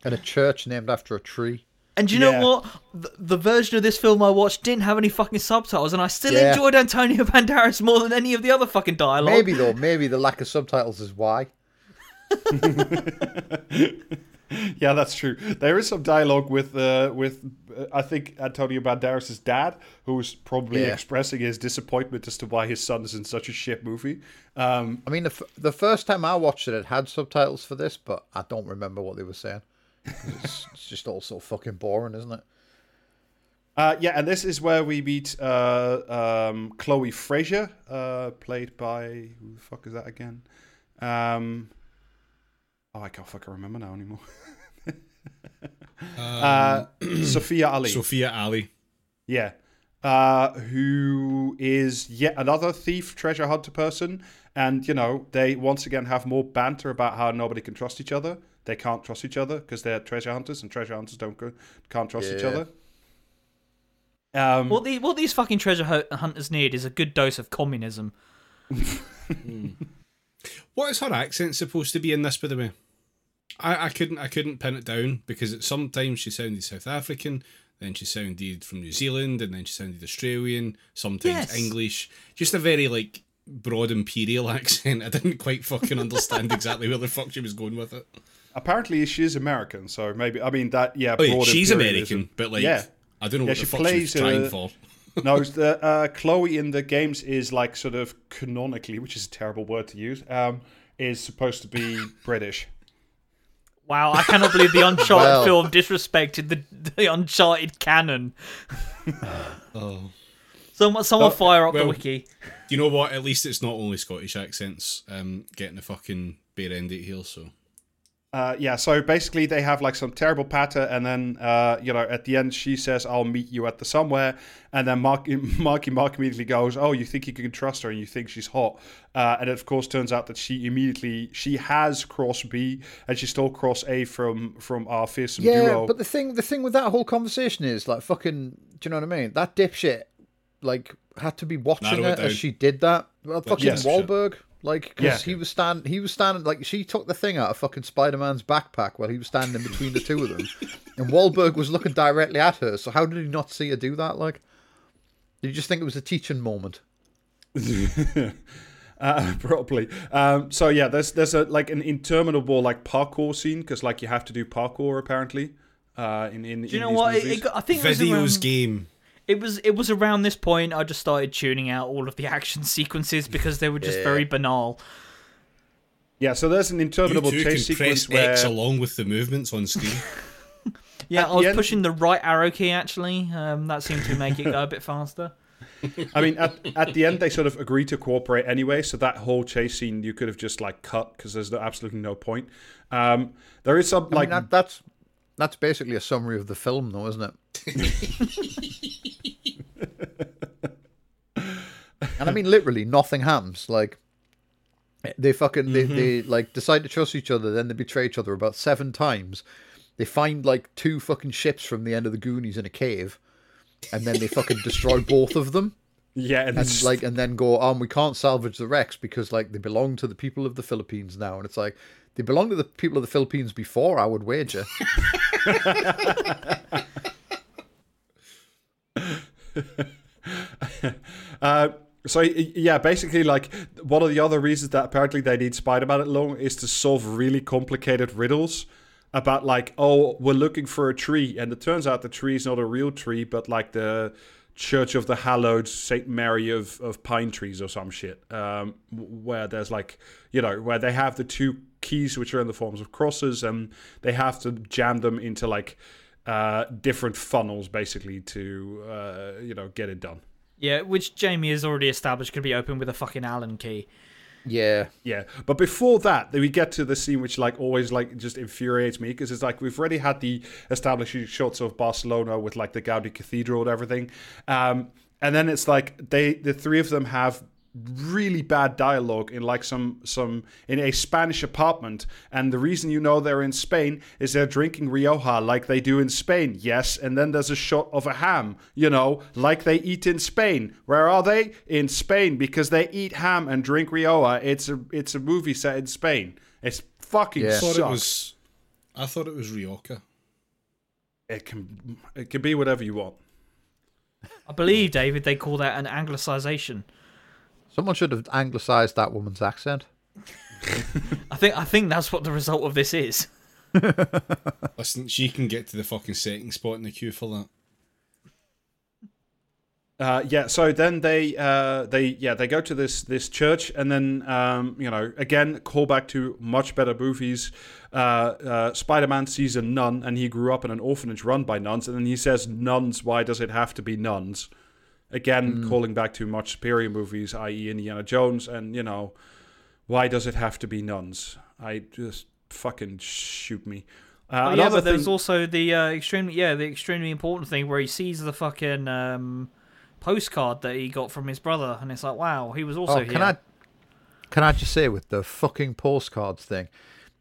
And a church named after a tree. And you Yeah. know what? The, the version of this film I watched didn't have any fucking subtitles, and I still Yeah. enjoyed Antonio Banderas more than any of the other fucking dialogue. Maybe, though, maybe the lack of subtitles is why. yeah, that's true. There is some dialogue with uh, with uh, I think Antonio Banderas' dad, who's probably Yeah. expressing his disappointment as to why his son is in such a shit movie. Um, I mean, the, f- the first time I watched it, it had subtitles for this, but I don't remember what they were saying. 'Cause It's, it's just all so fucking boring, isn't it? Uh, yeah, and this is where we meet uh, um, Chloe Frazier, uh, played by who the fuck is that again? Um, oh, I can't fucking remember now anymore. uh, Sophia Ali. Sophia Ali. Yeah. Uh, who is yet another thief, treasure hunter person. And, you know, they once again have more banter about how nobody can trust each other. They can't trust each other because they're treasure hunters, and treasure hunters don't go, can't trust each other. Um, What, the, what these fucking treasure hunters need is a good dose of communism. What is her accent supposed to be in this, by the way? I, I couldn't I couldn't pin it down because it, sometimes she sounded South African, then she sounded from New Zealand, and then she sounded Australian. Sometimes Yes. English. Just a very like broad imperial accent. I didn't quite fucking understand exactly where the fuck she was going with it. Apparently, she is American, so maybe I mean that. Yeah, Oh, yeah, she's. American, but like, yeah, I don't know Yeah, what she the fuck she was plays, trying uh, for. no, the uh, Chloe in the games is like sort of canonically, which is a terrible word to use, um, is supposed to be British. Wow, I cannot believe the Uncharted Well. film disrespected the, the Uncharted canon. Oh. Someone, someone fire up the wiki. Do you know what? At least it's not only Scottish accents um, getting the fucking bare end it here, so. Uh, yeah, so basically they have like some terrible patter, and then uh, you know at the end she says, "I'll meet you at the somewhere," and then Mark, Marky Mark immediately goes, "Oh, you think you can trust her, and you think she's hot," uh, and it of course turns out that she immediately she has cross B, and she stole cross A from from our fearsome Yeah, duo. but the thing, the thing with that whole conversation is like fucking. Do you know what I mean? That dipshit, like, had to be watching Narrow it her as she did that. Well, fucking yes, sure. Wahlberg, like, because Yeah. he was stand, he was standing, like, she took the thing out of fucking Spider Man's backpack while he was standing between the two of them, and Wahlberg was looking directly at her. So how did he not see her do that? Like, did you just think it was a teaching moment? uh, probably. Um, so yeah, there's there's a like an interminable like parkour scene because like you have to do parkour apparently. Uh, in in Do you know what? It, it got, I think it was, Videos around, game. It was it was around this point I just started tuning out all of the action sequences because they were just very banal. yeah, so there's an You interminable two chase can sequence press X along with the movements on screen. Yeah, At I was the end- pushing the right arrow key actually. Um, that seemed to make it go a bit faster. I mean, at, at the end, they sort of agree to cooperate anyway. So that whole chase scene, you could have just like cut because there's no, absolutely no point. Um, there is some I like mean, that, that's that's basically a summary of the film, though, isn't it? And I mean, literally, nothing happens. Like they fucking they, they like decide to trust each other, then they betray each other about seven times. They find like two fucking ships from the end of the Goonies in a cave, and then they fucking destroy both of them. yeah, and, and like and then go um we can't salvage the wrecks because like they belong to the people of the philippines now and it's like they belong to the people of the philippines before i would wager Uh, so yeah, basically, like one of the other reasons that apparently they need Spider-Man along is to solve really complicated riddles about like, oh, we're looking for a tree, and it turns out the tree is not a real tree, but like the Church of the Hallowed Saint Mary of of pine trees or some shit, um, where there's like, you know, where they have the two keys which are in the forms of crosses, and they have to jam them into like uh, different funnels basically to uh, you know get it done. Yeah, which Jamie has already established could be opened with a fucking Allen key. yeah Yeah, but before that, then we get to the scene which like always like just infuriates me because it's like we've already had the establishing shots of Barcelona with like the Gaudi Cathedral and everything, um, and then it's like they the three of them have really bad dialogue in like some some in a Spanish apartment, and the reason you know they're in Spain is they're drinking Rioja like they do in Spain. Yes, and then there's a shot of a ham, you know, like they eat in Spain. Where are they? In Spain because they eat ham and drink Rioja. It's a it's a movie set in Spain. It's fucking Yeah. I thought sucks. it was. I thought it was Rioja. It can it can be whatever you want. I believe, David, they call that an anglicisation. Someone should have anglicized that woman's accent I think I think that's what the result of this is. Listen, she can get to the fucking second spot in the queue for that. Uh, yeah, so then they uh, they yeah they go to this this church and then um, you know again call back to much better movies. Uh, uh, Spider-Man sees a nun and he grew up in an orphanage run by nuns and then he says nuns why does it have to be nuns? Again calling back to much superior movies, i.e. Indiana Jones and you know why does it have to be nuns? I just fucking shoot me. Uh, Oh, yeah, another but there's thing- also the uh, extremely yeah the extremely important thing where he sees the fucking um, postcard that he got from his brother, and it's like wow, he was also oh here. can i can i just say with the fucking postcards thing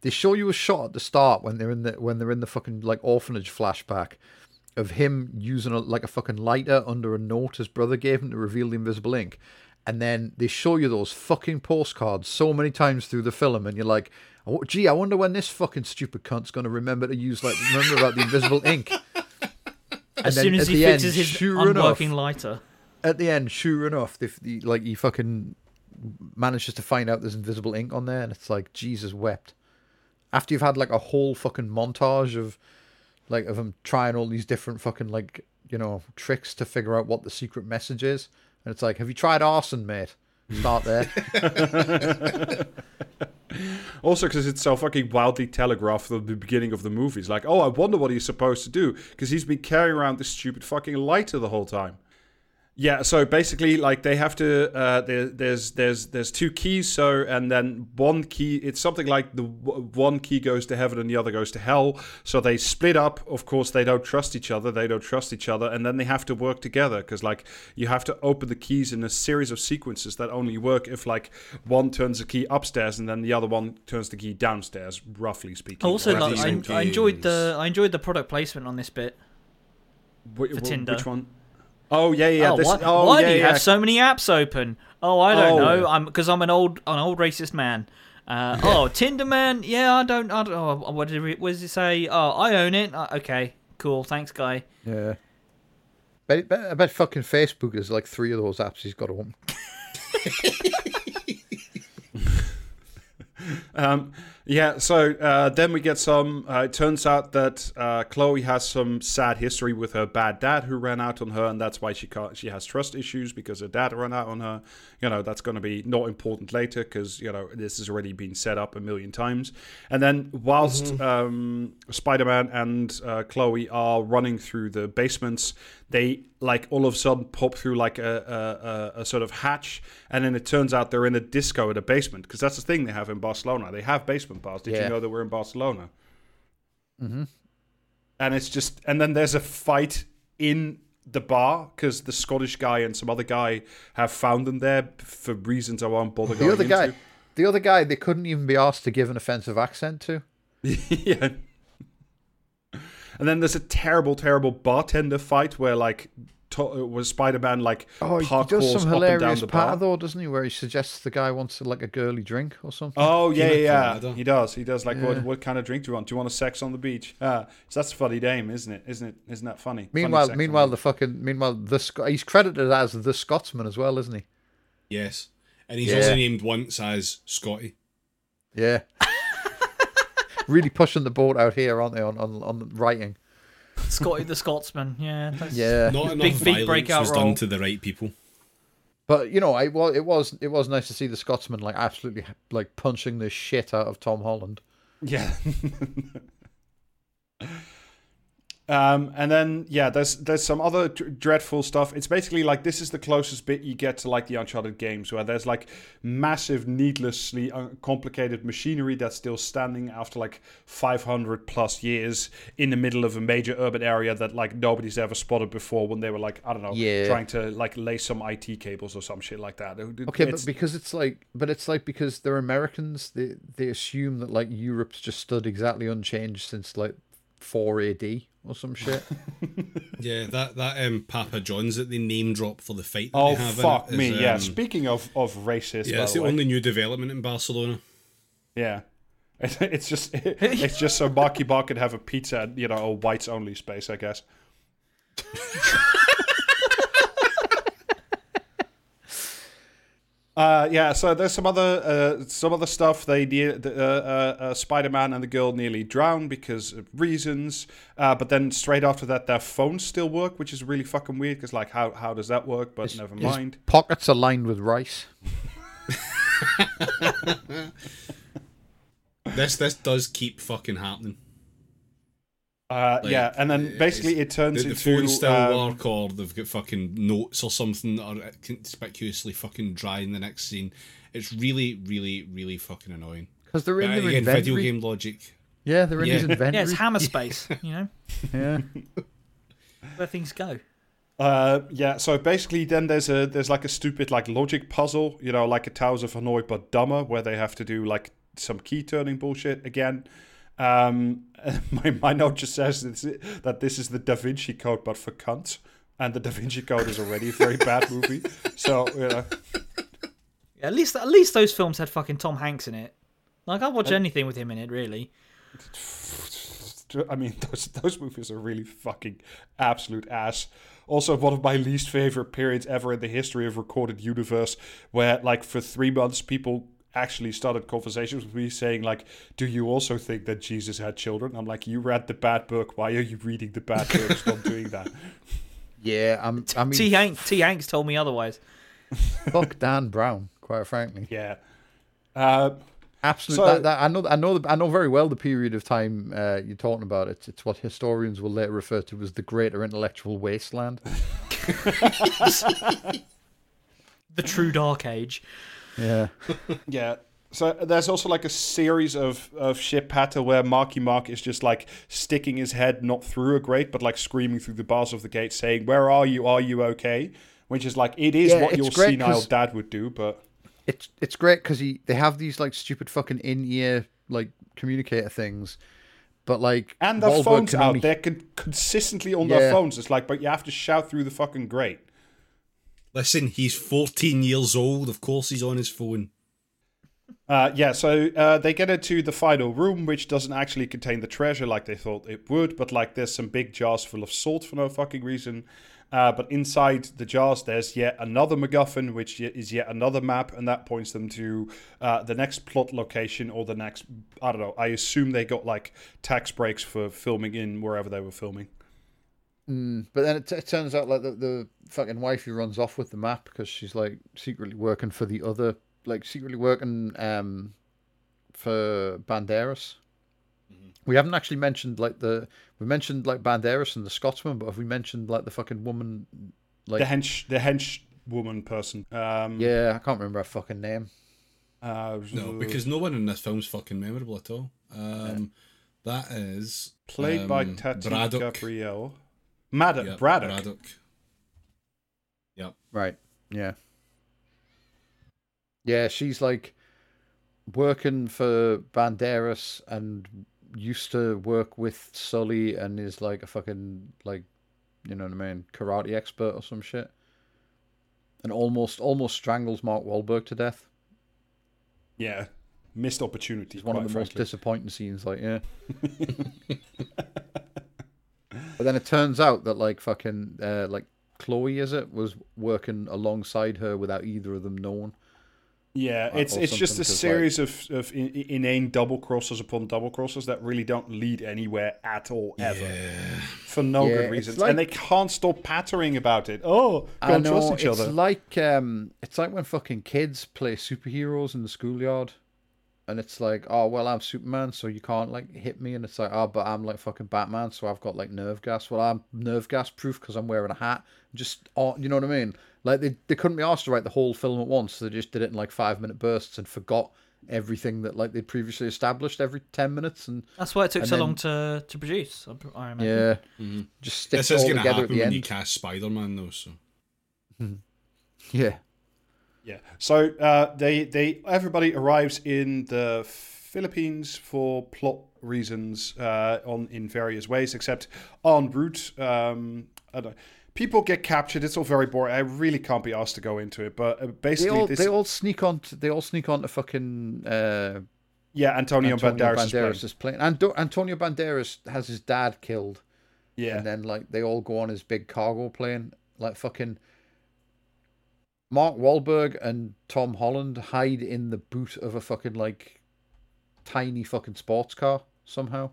they show you a shot at the start when they're in the when they're in the fucking like orphanage flashback of him using a, like a fucking lighter under a note his brother gave him to reveal the invisible ink and then they show you those fucking postcards so many times through the film and you're like oh, gee i wonder when this fucking stupid cunt's going to remember to use like remember about the invisible ink and as soon as he fixes end, his sure enough, unworking lighter. at the end, sure enough, the, the, like he fucking manages to find out there's invisible ink on there, and it's like Jesus wept. After you've had like a whole fucking montage of like of him trying all these different fucking like you know tricks to figure out what the secret message is, and it's like, have you tried arson, mate? Start there. Also, because it's so fucking wildly telegraphed at the beginning of the movie. It's like, oh, I wonder what he's supposed to do because he's been carrying around this stupid fucking lighter the whole time. Yeah, so basically, like they have to. Uh, there, there's there's there's two keys. So and then one key. It's something like the w- one key goes to heaven and the other goes to hell. So they split up. Of course, they don't trust each other. They don't trust each other, and then they have to work together because like you have to open the keys in a series of sequences that only work if like one turns the key upstairs and then the other one turns the key downstairs. Roughly speaking. Also, like, I, I enjoyed the. I enjoyed the product placement on this bit. Wh- for wh- Tinder. Which one? Oh yeah, yeah. oh, this, why, oh, why yeah, do you yeah. have so many apps open? Oh, I don't Oh. know. I'm because I'm an old an old racist man. Uh, oh, Tinder man. Yeah, I don't. I don't. Oh, what did it, what does it say? Oh, I own it. Uh, okay, cool. Thanks, guy. yeah. Bet, bet, I bet fucking Facebook is like three of those apps he's got on. Um, yeah, so uh, then we get some. Uh, it turns out that uh, Chloe has some sad history with her bad dad who ran out on her, and that's why she can't, she has trust issues because her dad ran out on her. You know, that's going to be not important later because you know this has already been set up a million times. And then whilst um, Spider-Man and uh, Chloe are running through the basements, they like all of a sudden pop through like a, a, a, sort of hatch, and then it turns out they're in a disco at a basement because that's the thing they have in Barcelona. They have basement bars. Did Yeah. you know that we're in Barcelona? Mm-hmm. And it's just, and then there's a fight in the bar because the Scottish guy and some other guy have found them there for reasons I won't bother The going other guy, the other guy, they couldn't even be asked to give an offensive accent to. yeah. And then there's a terrible, terrible bartender fight where like to- uh, was Spider-Man like Oh, he does some down hilarious the bar. part though, doesn't he? Where he suggests the guy wants like a girly drink or something. Oh yeah, Pina yeah, he does. He does. Like, what Yeah. what kind of drink do you want? Do you want a sex on the beach? Ah, so that's a funny name, isn't it? Isn't it? Isn't that funny? Funny meanwhile, sex on meanwhile, the the fucking meanwhile the Sc- he's credited as the Scotsman as well, isn't he? Yes. And he's Yeah. also named once as Scotty. Yeah. Really pushing the boat out here, aren't they? On on, on writing. Scotty the Scotsman. Yeah. Yeah. Not enough Big- big violence breakout was role. done to the right people. But you know, I well, it was it was nice to see the Scotsman like absolutely like punching the shit out of Tom Holland. Yeah. um, and then yeah, there's there's some other d- dreadful stuff. It's basically like this is the closest bit you get to like the Uncharted games, where there's like massive, needlessly uh, complicated machinery that's still standing after like 500 plus years in the middle of a major urban area that like nobody's ever spotted before when they were like I don't know Yeah. trying to like lay some IT cables or some shit like that. It- Okay, but because it's like, but it's like because they're Americans, they they assume that like Europe's just stood exactly unchanged since like four AD or some shit. Yeah, that that um, Papa John's that they name drop for the fight. That oh they have fuck me, yeah. um, Speaking of of racist, yeah, it's the the only new development in Barcelona. Yeah. It's just it's just so Marky Bar could have a pizza at, you know, a whites only space, I guess. Uh, yeah, so there's some other uh, some other stuff. They ne- uh, uh, uh, Spider-Man and the girl nearly drown because of reasons. Uh, but then straight after that, their phones still work, which is really fucking weird. Because like, how how does that work? But never His mind. pockets are lined with rice. This this does keep fucking happening. Uh, Like, yeah, and then basically it turns The, the into phones still um, work, or they've got fucking notes or something that are conspicuously fucking dry in the next scene. It's really, really, really fucking annoying. Because they're in But their again, video game logic. Yeah, they're in his inventory. Yeah, it's hammer space. You know Yeah. where things go. Uh, yeah. So basically, then there's a there's like a stupid like logic puzzle, you know, like a Towers of Hanoi but dumber, where they have to do like some key turning bullshit again. Um, my my note just says that this- that this is the Da Vinci Code but for cunts, and the Da Vinci Code is already a very bad movie. So you know, At least at least those films had fucking Tom Hanks in it. Like I'd watch anything with him in it, really. I mean, those those movies are really fucking absolute ass. Also, one of my least favorite periods ever in the history of recorded universe, where like for three months people actually started conversations with me saying like, "Do you also think that Jesus had children?" I'm like, "You read the bad book. Why are you reading the bad book? Stop doing that." Yeah, I'm, I mean, T Hank T Hanks told me otherwise. fuck Dan Brown, quite frankly. Yeah. Uh, Absolutely. So- that, that, I know. I know. I know very well the period of time uh, you're talking about. It's it's what historians will later refer to as the Greater Intellectual Wasteland. The true dark age. Yeah. Yeah. So there's also like a series of, of shit patter where Marky Mark is just like sticking his head not through a grate, but like screaming through the bars of the gate saying, Where are you? Are you okay? Which is like, it is Yeah, what your senile dad would do, but It's it's great because he they have these like stupid fucking in ear like communicator things, but like and their Wahlberg phones out. only- They're con- consistently on Yeah. their phones. It's like, but you have to shout through the fucking grate. Listen, he's 14 years old. Of course he's on his phone. Uh, yeah, so uh, they get into the final room, which doesn't actually contain the treasure like they thought it would, but like there's some big jars full of salt for no fucking reason. Uh, but inside the jars, there's yet another MacGuffin, which is yet another map, and that points them to uh, the next plot location or the next. I don't know. I assume they got like tax breaks for filming in wherever they were filming. But then it, it turns out like the, the fucking wifey runs off with the map because she's like secretly working for the other, like secretly working um for Banderas. We haven't actually mentioned like the we mentioned like Banderas and the Scotsman, but have we mentioned like the fucking woman? Like The hench, the hench woman person. Um, yeah, I can't remember her fucking name. Uh, No, because no one in this film's fucking memorable at all. Um, That is played by um, Tati Braddock. Gabrielle. Maddock, Yep, Braddock. Braddock. Yep. Right. Yeah. Yeah, she's like working for Banderas and used to work with Sully and is like a fucking like you know what I mean, karate expert or some shit. And almost almost strangles Mark Wahlberg to death. Yeah, missed opportunity. It's one of quite the most disappointing scenes, like, yeah. but then it turns out that like fucking uh, like Chloe is it was working alongside her without either of them knowing. Yeah, or- it's or it's just a 'cause, like- series of of in, inane double crosses upon double crosses that really don't lead anywhere at all ever for no Yeah, good it's reasons, like- and they can't stop pattering about it. Oh, I know trust each it's other. like um, it's like when fucking kids play superheroes in the schoolyard, and it's like, oh well, I'm Superman, so you can't like hit me, and it's like, oh, but I'm like fucking Batman, so I've got like nerve gas. Well, I'm nerve gas proof because I'm wearing a hat. Just, oh, you know what I mean? Like they they couldn't be asked to write the whole film at once, so they just did it in like five minute bursts and forgot everything that like they'd previously established every ten minutes, and That's why it took so then- long to to produce. I- I imagine. yeah, mm-hmm. just stick This it is all going to together at happen the when you cast Spider Man, though. So Yeah. Yeah. So uh, they they everybody arrives in the Philippines for plot reasons uh, on in various ways, except en route. Um, I don't, people get captured. It's all very boring. I really can't be asked to go into it, but uh, They basically, all this, they all sneak on. To, they all sneak on to fucking uh, yeah, Antonio, Antonio Banderas, Banderas, is is playing. And Antonio Banderas has his dad killed. Yeah, and then like they all go on his big cargo plane. Like fucking Mark Wahlberg and Tom Holland hide in the boot of a fucking like tiny fucking sports car somehow.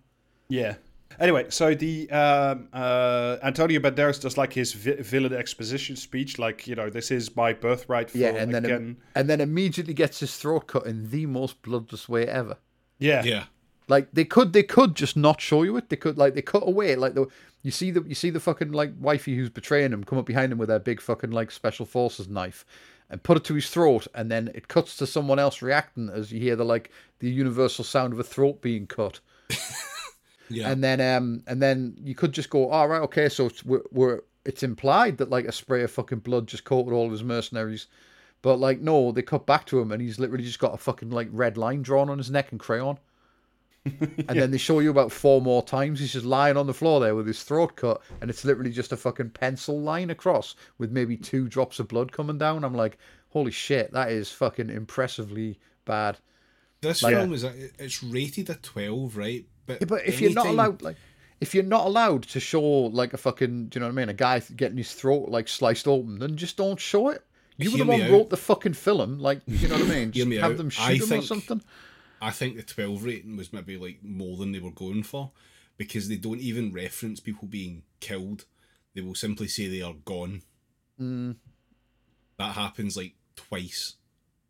yeah. Anyway, so the um, uh, Antonio Banderas does like his vi- villain exposition speech, like you know, this is my birthright. For, Yeah, and then again, and then immediately gets his throat cut in the most bloodless way ever. yeah, yeah, Like they could, they could just not show you it. They could, like, they cut away. Like the you see the you see the fucking like wifey who's betraying him come up behind him with their big fucking like special forces knife, and put it to his throat, and then it cuts to someone else reacting as you hear the like the universal sound of a throat being cut, yeah. and then um and then you could just go, all right, okay, so it's, we're, we're it's implied that like a spray of fucking blood just coated all of his mercenaries. But like no, they cut back to him and he's literally just got a fucking like red line drawn on his neck in crayon. and then they show you about four more times. He's just lying on the floor there with his throat cut, and it's literally just a fucking pencil line across with maybe two drops of blood coming down. I'm like, holy shit, that is fucking impressively bad. this like- film is a, it's rated a twelve, right? But Yeah, but if you're not allowed, like, if you're not allowed to show like a fucking, do you know what I mean, a guy getting his throat like sliced open, then just don't show it. You were Hear the one out. wrote the fucking film, like you know what I mean. Just me have out. them shoot I him or something. I think the 12 rating was maybe like more than they were going for because they don't even reference people being killed. They will simply say they are gone. Mm. That happens like twice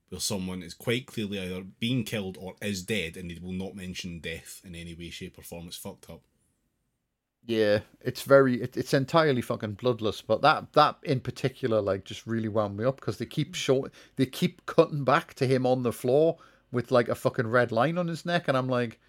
where someone is quite clearly either being killed or is dead and they will not mention death in any way, shape, or form. It's fucked up. Yeah, it's very, it, it's entirely fucking bloodless. But that that in particular, like, just really wound me up because they keep showing, they keep cutting back to him on the floor with like a fucking red line on his neck, and I'm like,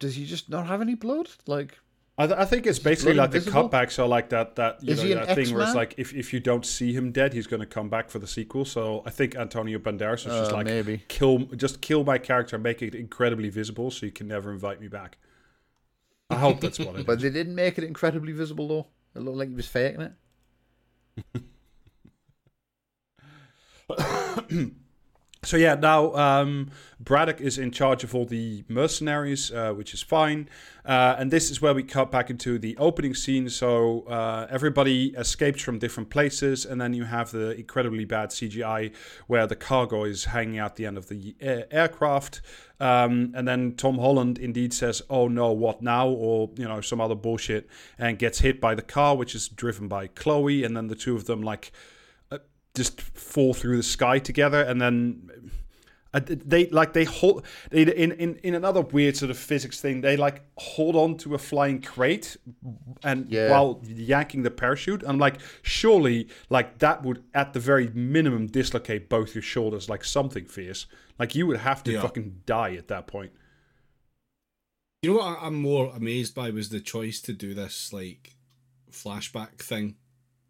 does he just not have any blood? Like, I, th- I think it's basically like the cutbacks are like that. That you Is know that thing where it's like if, if you don't see him dead, he's going to come back for the sequel. So I think Antonio Banderas was just Uh, like maybe. kill, just kill my character, make it incredibly visible, so you can never invite me back. I hope that's what it but is. they didn't make it incredibly visible though. It looked like he was faking it. So yeah, now um, Braddock is in charge of all the mercenaries, uh, which is fine. Uh, and this is where we cut back into the opening scene. So uh, everybody escapes from different places, and then you have the incredibly bad CGI where the cargo is hanging out the end of the air- aircraft. Um, and then Tom Holland indeed says, "Oh no, what now?" or you know some other bullshit, and gets hit by the car, which is driven by Chloe. And then the two of them like just fall through the sky together and then uh, they like they hold they, in, in in another weird sort of physics thing they like hold on to a flying crate and Yeah. while yanking the parachute i'm like surely like that would at the very minimum dislocate both your shoulders like something fierce like you would have to Yeah. fucking die at that point You know what I'm more amazed by was the choice to do this like flashback thing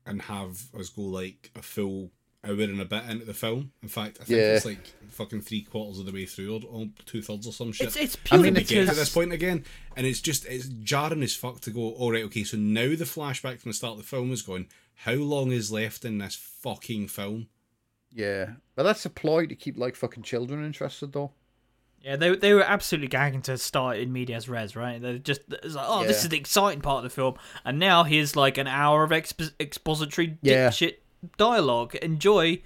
and have us go like a full hour and a bit into the film. In fact, I think Yeah. it's like fucking three quarters of the way through or, or two thirds or some shit. It's it's I purely mean, to because to this point again, and it's just it's jarring as fuck to go. All right, okay, so now the flashback from the start of the film is going. How long is left in this fucking film? Yeah, but that's a ploy to keep like fucking children interested though. Yeah they they were absolutely gagging to start in medias res, right? They're just it's like, oh, this is the exciting part of the film, and now here's like an hour of expo- expository Yeah. dipshit dialogue. Enjoy.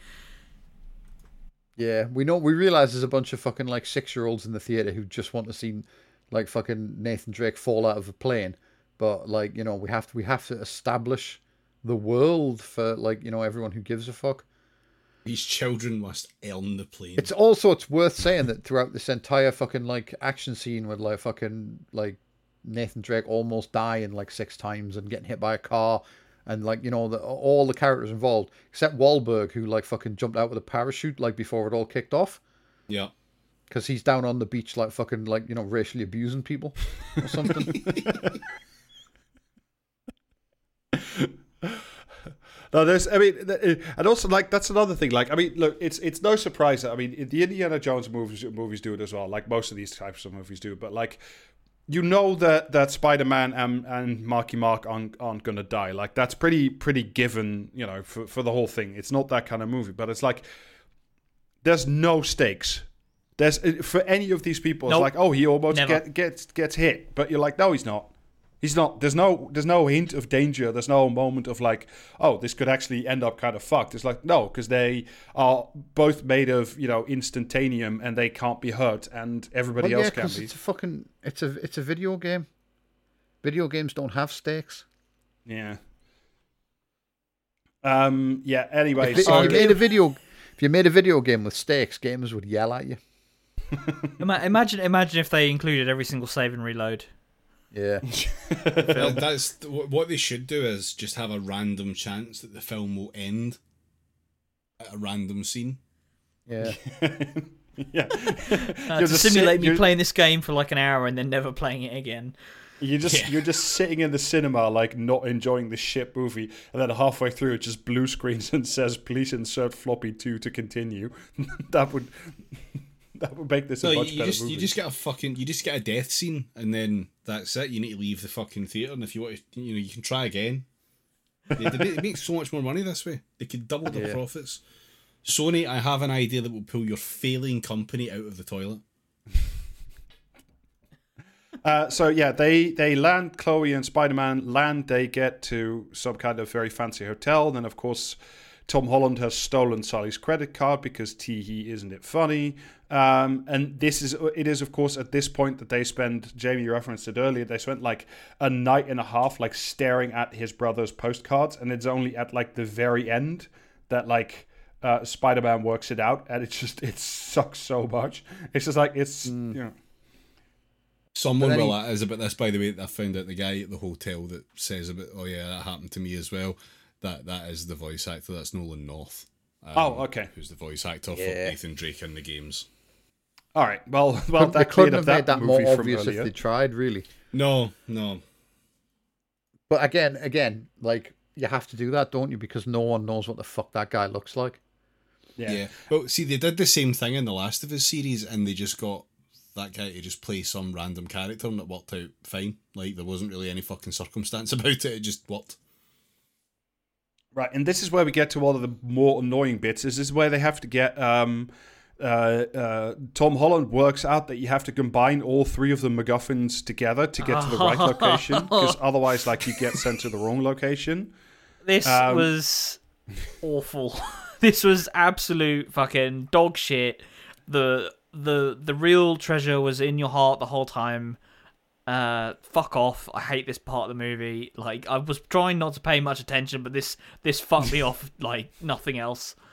Yeah, we know we realize there's a bunch of fucking like six year olds in the theater who just want to see like fucking Nathan Drake fall out of a plane, but like you know we have to we have to establish the world for like you know everyone who gives a fuck. These children must earn the plane. It's also it's worth saying that throughout this entire fucking like action scene with like fucking like Nathan Drake almost dying like six times and getting hit by a car and like you know the, all the characters involved except Wahlberg who like fucking jumped out with a parachute like before it all kicked off yeah. because he's down on the beach like fucking like you know racially abusing people or something. No, there's. I mean, and also like that's another thing. Like, I mean, look, it's it's no surprise that I mean the Indiana Jones movies movies do it as well. Like most of these types of movies do. But like, you know that that Spider Man and and Marky Mark aren't aren't gonna die. Like that's pretty pretty given. You know, for for the whole thing. It's not that kind of movie. But it's like there's no stakes. There's uh, for any of these people. It's Nope. like, oh, he almost Never. get, gets gets hit, but you're like, no, he's not. He's not. There's no. There's no hint of danger. There's no moment of like, oh, this could actually end up kind of fucked. It's like no, because they are both made of you know instantanium and they can't be hurt, and everybody Well, yeah, else can 'cause be. it's a fucking it's a it's a video game. Video games don't have stakes. Yeah. Um. Yeah. Anyway, If, so if you made a video, if you made a video game with stakes, gamers would yell at you. Imagine imagine if they included every single save and reload. Yeah, Well, that's wh- what they should do is just have a random chance that the film will end at a random scene. yeah. yeah. Uh, You're to simulate sit- me you're- playing this game for like an hour and then never playing it again. You just Yeah. you're just sitting in the cinema like not enjoying the shit movie, and then halfway through it just blue screens and says please insert floppy two to continue. that would that would make this a So you, much you better just movie. you just get a fucking you just get a death scene and then that's it. You need to leave the fucking theater, and if you want, to, you know, you can try again. They, they, they make so much more money this way. They could double their Yeah. profits. Sony, I have an idea that will pull your failing company out of the toilet. Uh, so yeah, they they land. Chloe and Spider Man land. They get to some kind of very fancy hotel. Then of course, Tom Holland has stolen Sully's credit card because tee isn't it funny? Um, and this is it is of course at this point that they spend. Jamie referenced it earlier. They spent like a night and a half like staring at his brother's postcards, and it's only at like the very end that like uh, Spider Man works it out, and it's just it sucks so much. It's just like it's you know. Someone will he- ask about this, by the way. I found out the guy at the hotel that says about, oh yeah, that happened to me as well. That that is the voice actor. That's Nolan North. um, Oh, okay. Who's the voice actor for Yeah. Nathan Drake in the games? All right. Well, well, they that couldn't have that, made that more movie from obvious if they tried, really. No, no. But again, again, like you have to do that, don't you? Because no one knows what the fuck that guy looks like. Yeah. Well, see, they did the same thing in the Last of Us series, and they just got that guy to just play some random character, and it worked out fine. Like there wasn't really any fucking circumstance about it; it just worked. Right, and this is where we get to one of the more annoying bits. This is where they have to get um, uh, uh, Tom Holland works out that you have to combine all three of the MacGuffins together to get to the right location, because otherwise, like, you get sent to the wrong location. This Um, was awful. this was absolute fucking dog shit. The the the real treasure was in your heart the whole time. Uh, fuck off! I hate this part of the movie. Like I was trying not to pay much attention, but this this fucked me off like nothing else.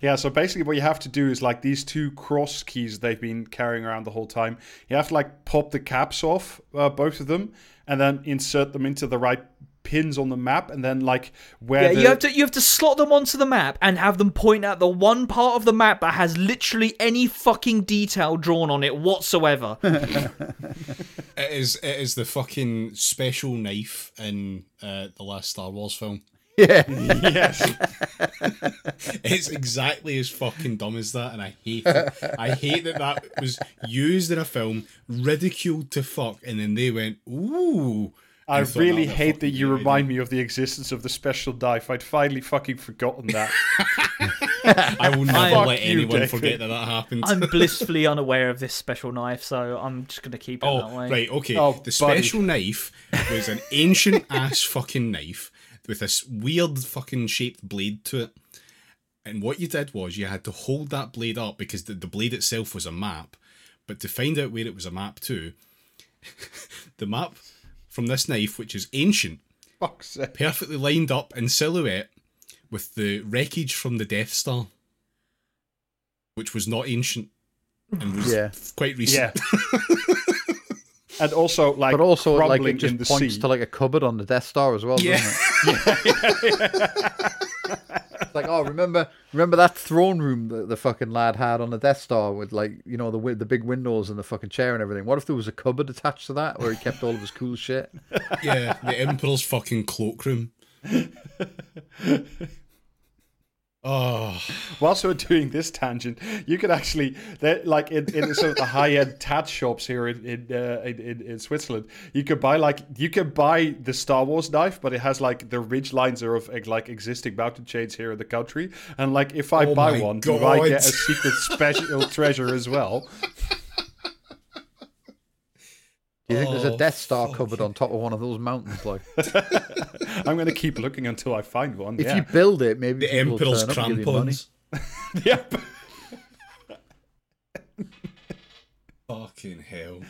Yeah, so basically, what you have to do is like these two cross keys they've been carrying around the whole time. You have to like pop the caps off, uh, both of them, and then insert them into the right pins on the map, and then like where Yeah, the, you have to you have to slot them onto the map and have them point at the one part of the map that has literally any fucking detail drawn on it whatsoever. It is. It is the fucking special knife in uh, the last Star Wars film. Yeah. yes. It's exactly as fucking dumb as that, and I hate it. I hate that that was used in a film, ridiculed to fuck, and then they went, "Ooh." I and thought really that was a hate that you great remind me of the existence of the special dive. I'd finally fucking forgotten that. I will never Fuck let you, anyone David. forget that that happened. I'm blissfully unaware of this special knife, so I'm just gonna keep it oh, that Oh, way. right, okay. Oh, the buddy. special knife was an ancient ass fucking knife with this weird fucking shaped blade to it. And what you did was you had to hold that blade up because the, the blade itself was a map. But to find out where it was a map to, the map from this knife, which is ancient, Fuck's sake. perfectly lined up in silhouette with the wreckage from the Death Star, which was not ancient and was Yeah. quite recent. Yeah. and also, like, But also, like, it just points sea. to like a cupboard on the Death Star as well, doesn't it? Yeah. doesn't it? it's like, oh, remember, remember that throne room that the fucking lad had on the Death Star with like, you know, the the big windows and the fucking chair and everything. What if there was a cupboard attached to that where he kept all of his cool shit? Yeah, the Emperor's fucking cloakroom. Oh, Whilst we're doing this tangent, you could actually, like in, in sort of the high end tat shops here in in, uh, in in Switzerland, you could buy like you could buy the Star Wars knife, but it has like the ridge lines are of like existing mountain chains here in the country. And like if I Oh buy one, do I get a secret special treasure as well? Do you think there's a Oh, Death Star covered on top of one of those mountains? Like, I'm gonna keep looking until I find one. if yeah. you build it, maybe the people will Emperor's turn up and give you money. crampons. Yep. Fucking hell.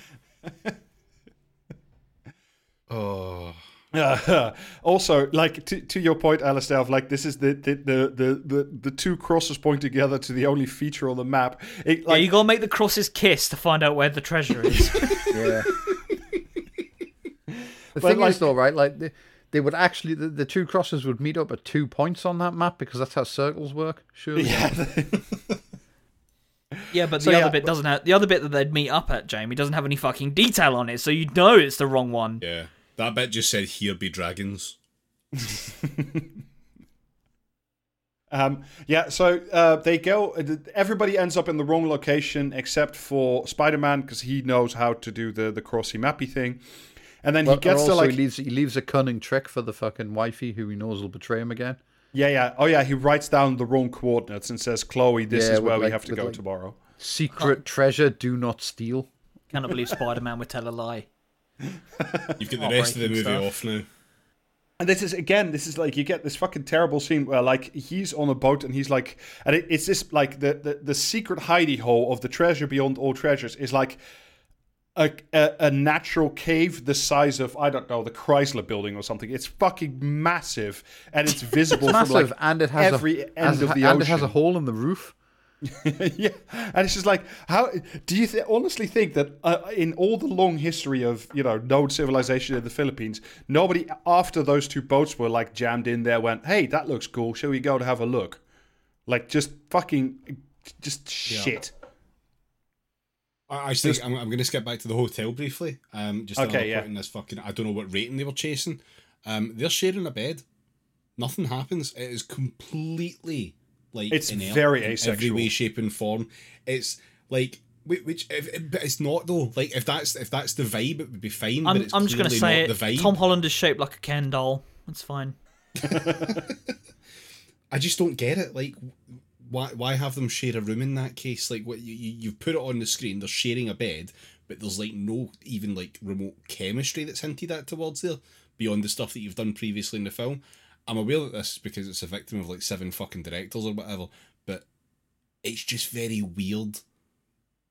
Oh. Uh, also, like to, to your point, Alasdair, of like this is the the, the the the the two crosses point together to the only feature on the map. It, yeah, like you gotta make the crosses kiss to find out where the treasure is. Yeah. The But, thing like- is, though, right? Like they, they would actually the, the two crosses would meet up at two points on that map because that's how circles work. Surely. yeah, yeah, but the So, other yeah, bit doesn't have the other bit that they'd meet up at, Jamie, doesn't have any fucking detail on it, so you know it's the wrong one. Yeah. That bit just said, here be dragons. Um, yeah, so uh, they go. Everybody ends up in the wrong location except for Spider-Man because he knows how to do the the crossy mappy thing, and then But he gets also to like he leaves he leaves a cunning trick for the fucking wifey who he knows will betray him again. yeah yeah oh yeah he writes down the wrong coordinates and says Chloe this Yeah, is with, where we have to go like- tomorrow. Secret treasure, do not steal Cannot believe Spider Man would tell a lie. You've got the rest of the movie Heartbreaking off now. And this is again, this is like you get this fucking terrible scene where like he's on a boat and he's like, and it, it's this like the, the the secret hidey hole of the treasure beyond all treasures is like a, a a natural cave the size of I don't know the Chrysler Building or something. It's fucking massive and it's visible It's from massive, like and it has every a, end has- of the and ocean. it has a hole in the roof. yeah, and it's just like, how do you th- honestly think that uh, in all the long history of you know known civilization in the Philippines, nobody after those two boats were like jammed in there went, hey, that looks cool, shall we go to have a look? Like just fucking, just shit. I Actually, I'm, I'm going to skip back to the hotel briefly. Um, just another Okay, yeah. point in this fucking. I don't know what rating they were chasing. Um, they're sharing a bed. Nothing happens. It is completely like It's inert very in every asexual. way, shape, and form. It's like which, if, but it's not though. Like if that's if that's the vibe, it would be fine. I'm, it's I'm just gonna say it. The vibe. Tom Holland is shaped like a Ken doll. That's fine. I just don't get it. Like, why why have them share a room in that case? Like, what you you you've put it on the screen. They're sharing a bed, but there's like no even like remote chemistry that's hinted at towards there beyond the stuff that you've done previously in the film. I'm aware that this is because it's a victim of like seven fucking directors or whatever, but it's just very weird.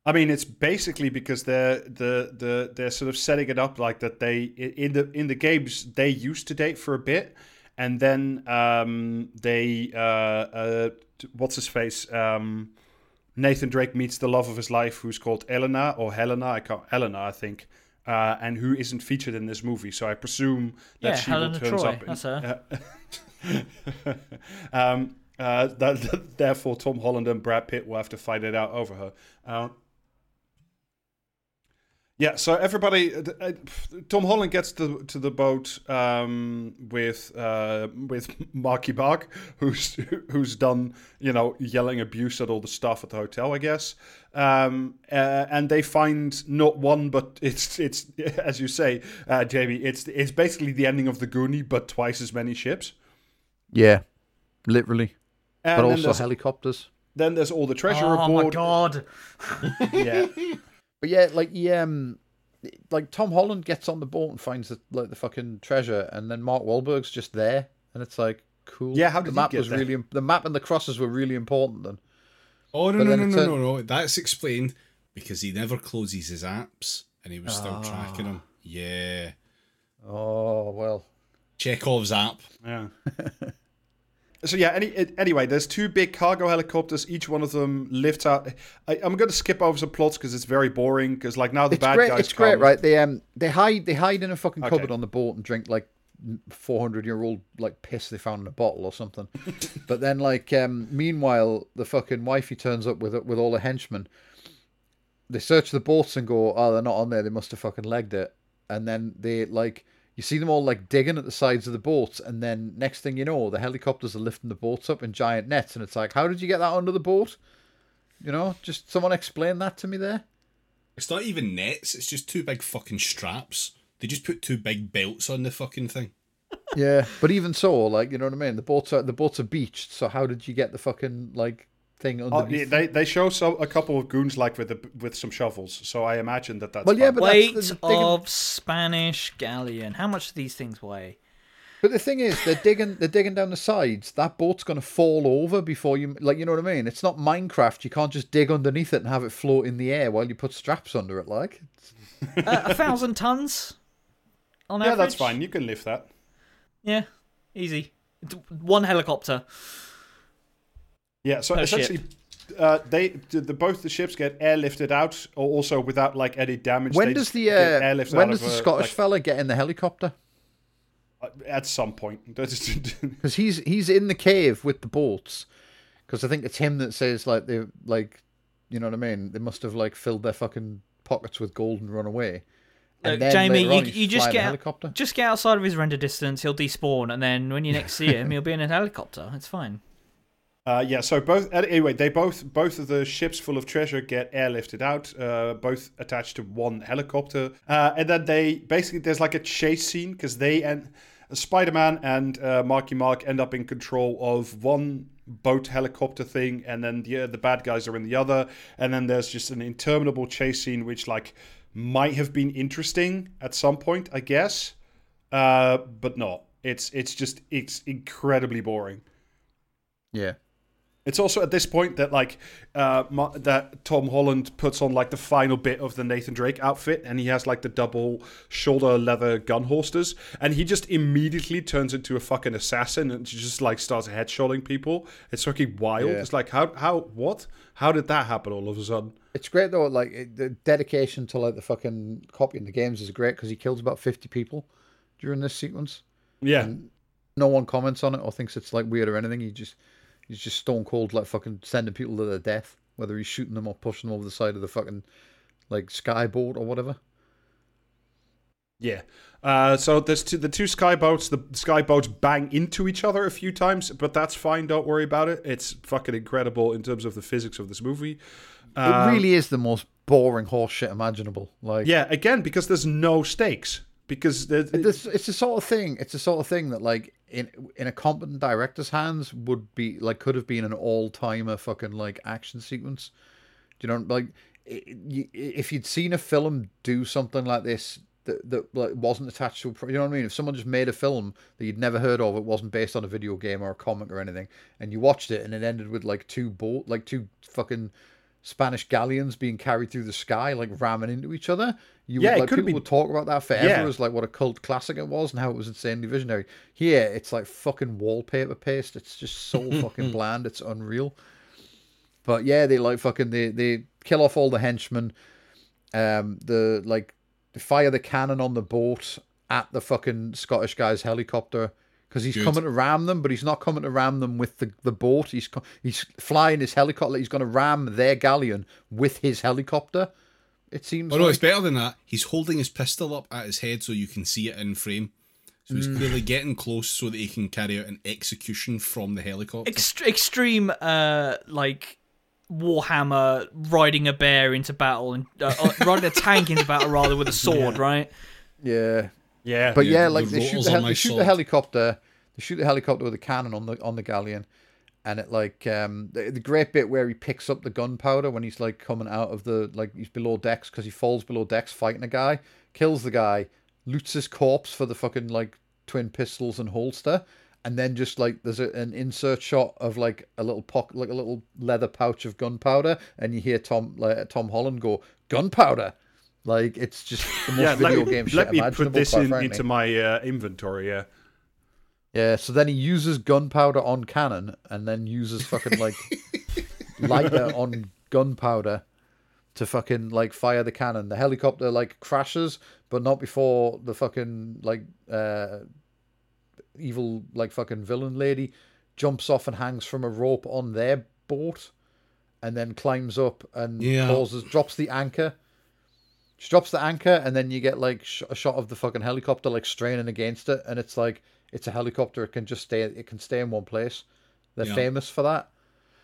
I mean, it's basically because they're the the they're sort of setting it up like that. They in the in the games they used to date for a bit, and then um, they uh, uh, what's his face um, Nathan Drake meets the love of his life, who's called Elena or Helena. I can't Elena, I think. Uh, and who isn't featured in this movie, so I presume that Yeah, she Helena will turns Troy, up. in- that's her. uh, um, uh, that, that- therefore, Tom Holland and Brad Pitt will have to fight it out over her. Yeah, so everybody, uh, uh, Tom Holland gets to, to the boat um, with uh, with Marky Mark, who's who's done you know yelling abuse at all the staff at the hotel, I guess. Um, uh, and they find not one, but it's it's as you say, uh, Jamie, it's it's basically the ending of the Goonie, but twice as many ships. Yeah, literally. And but also helicopters. then there's all the treasure oh aboard. my god! Yeah, But yeah, like he, um, like Tom Holland gets on the boat and finds the like the fucking treasure, and then Mark Wahlberg's just there, and it's like cool. Yeah, how the did he map get was there? really the map and the crosses were really important then. Oh no But no no no turn- no no! That's explained because he never closes his apps and he was still tracking Ah. him. Yeah, Oh well. Chekhov's app. yeah. So yeah. Any it- anyway, there's two big cargo helicopters. Each one of them lifts out. I, I'm going to skip over some plots because it's very boring. Because like now the It's bad great. guys It's great, right? They um they hide they hide in a fucking Okay. cupboard on the boat and drink like 400 year old like piss they found in a bottle or something. but then like um meanwhile the fucking wifey turns up with with all the henchmen. They search the boats and go, oh, they're not on there. They must have fucking legged it. And then they like you see them all like digging at the sides of the boats, and then next thing you know, the helicopters are lifting the boats up in giant nets, and it's like, how did you get that under the boat? You know, just someone explain that to me there. It's not even nets. It's just two big fucking straps. They just put two big belts on the fucking thing. Yeah, but even so, like you know what I mean. The boats are the boats are beached. So how did you get the fucking like thing Oh, yeah, they they show some a couple of goons like with the, with some shovels. So I imagine that that's Well, yeah, but Weight that's the, the digging- of Spanish galleon. How much do these things weigh? But the thing is, they're digging they're digging down the sides. That boat's gonna fall over before you like you know what I mean. It's not Minecraft. You can't just dig underneath it and have it float in the air while you put straps under it. Like Uh, a thousand tons. On yeah, average. that's fine. You can lift that. Yeah, easy. One helicopter. Yeah, so essentially, uh, they the, the both the ships get airlifted out, or also without like any damage. when does the get uh, when does of the a, Scottish like, fella get in the helicopter? uh, at some point? Because he's he's in the cave with the boats. Because I think it's him that says like they like, you know what I mean. They must have like filled their fucking pockets with gold and run away. And Look, then Jamie, you, you just get helicopter. just get outside of his render distance. He'll despawn, and then when you next see him, he'll be in a helicopter. It's fine. Uh, yeah, so both anyway, they both both of the ships full of treasure get airlifted out, uh, both attached to one helicopter, uh, and then they basically there's like a chase scene because they and Spider-Man and uh, Marky Mark end up in control of one boat helicopter thing, and then the uh, the bad guys are in the other, and then there's just an interminable chase scene which like might have been interesting at some point, I guess, uh, but not. It's it's just it's incredibly boring. Yeah. It's also at this point that like uh, Ma- that Tom Holland puts on like the final bit of the Nathan Drake outfit, and he has like the double shoulder leather gun holsters, and he just immediately turns into a fucking assassin and just like starts headshotting people. It's fucking wild. Yeah. It's like how how what? How did that happen all of a sudden? It's great though. Like it- the dedication to like the fucking copying the games is great because he kills about fifty people during this sequence. Yeah, No one comments on it or thinks it's like weird or anything. He just he's just stone cold like fucking sending people to their death, whether he's shooting them or pushing them over the side of the fucking like skyboard or whatever. yeah. Uh, so there's two, the two skyboats. The skyboats bang into each other a few times, but that's fine. Don't worry about it. It's fucking incredible in terms of the physics of this movie. it really is the most boring horse shit imaginable. Like Yeah, again, because there's no stakes. Because This, it's the sort of thing. It's the sort of thing that, like, in in a competent director's hands, would be like could have been an all timer fucking like action sequence. Do you know, like, if you'd seen a film do something like this that that like, wasn't attached to, a you know what I mean? If someone just made a film that you'd never heard of, it wasn't based on a video game or a comic or anything, and you watched it and it ended with like two boat, like two fucking Spanish galleons being carried through the sky, like ramming into each other. You Yeah, would, like people been- would talk about that forever Yeah. as like what a cult classic it was and how it was insanely visionary. Here, it's like fucking wallpaper paste. It's just so fucking bland. It's unreal. But yeah, they like fucking they they kill off all the henchmen. Um, the like they fire the cannon on the boat at the fucking Scottish guy's helicopter because he's Good. coming to ram them, but he's not coming to ram them with the, the boat. He's he's flying his helicopter. He's going to ram their galleon with his helicopter. It seems. Oh no, like. it's better than that. He's holding his pistol up at his head so you can see it in frame. So he's Mm. clearly getting close so that he can carry out an execution from the helicopter. Ext- extreme, uh, like Warhammer riding a bear into battle and uh, uh, riding a tank into battle rather with a sword, right? yeah, yeah, But Yeah, yeah, like the they shoot the, hel- they shoot the helicopter. They shoot the helicopter with a cannon on the on the galleon, and it like um the, the great bit where he picks up the gunpowder when he's like coming out of the like he's below decks because he falls below decks fighting a guy, kills the guy, loots his corpse for the fucking like twin pistols and holster. And then just like there's a, an insert shot of like a little pocket, like a little leather pouch of gunpowder, and you hear Tom like Tom Holland go gunpowder, like it's just the most yeah. video Let, game shit let me put this in, into my uh, inventory. Yeah, Yeah, so then he uses gunpowder on cannon and then uses fucking like lighter on gunpowder to fucking like fire the cannon. The helicopter like crashes, but not before the fucking like uh evil like fucking villain lady jumps off and hangs from a rope on their boat and then climbs up and Yeah. causes drops the anchor. She drops the anchor and then you get like sh- a shot of the fucking helicopter like straining against it and it's like it's a helicopter it can just stay it can stay in one place. They're Yeah. famous for that.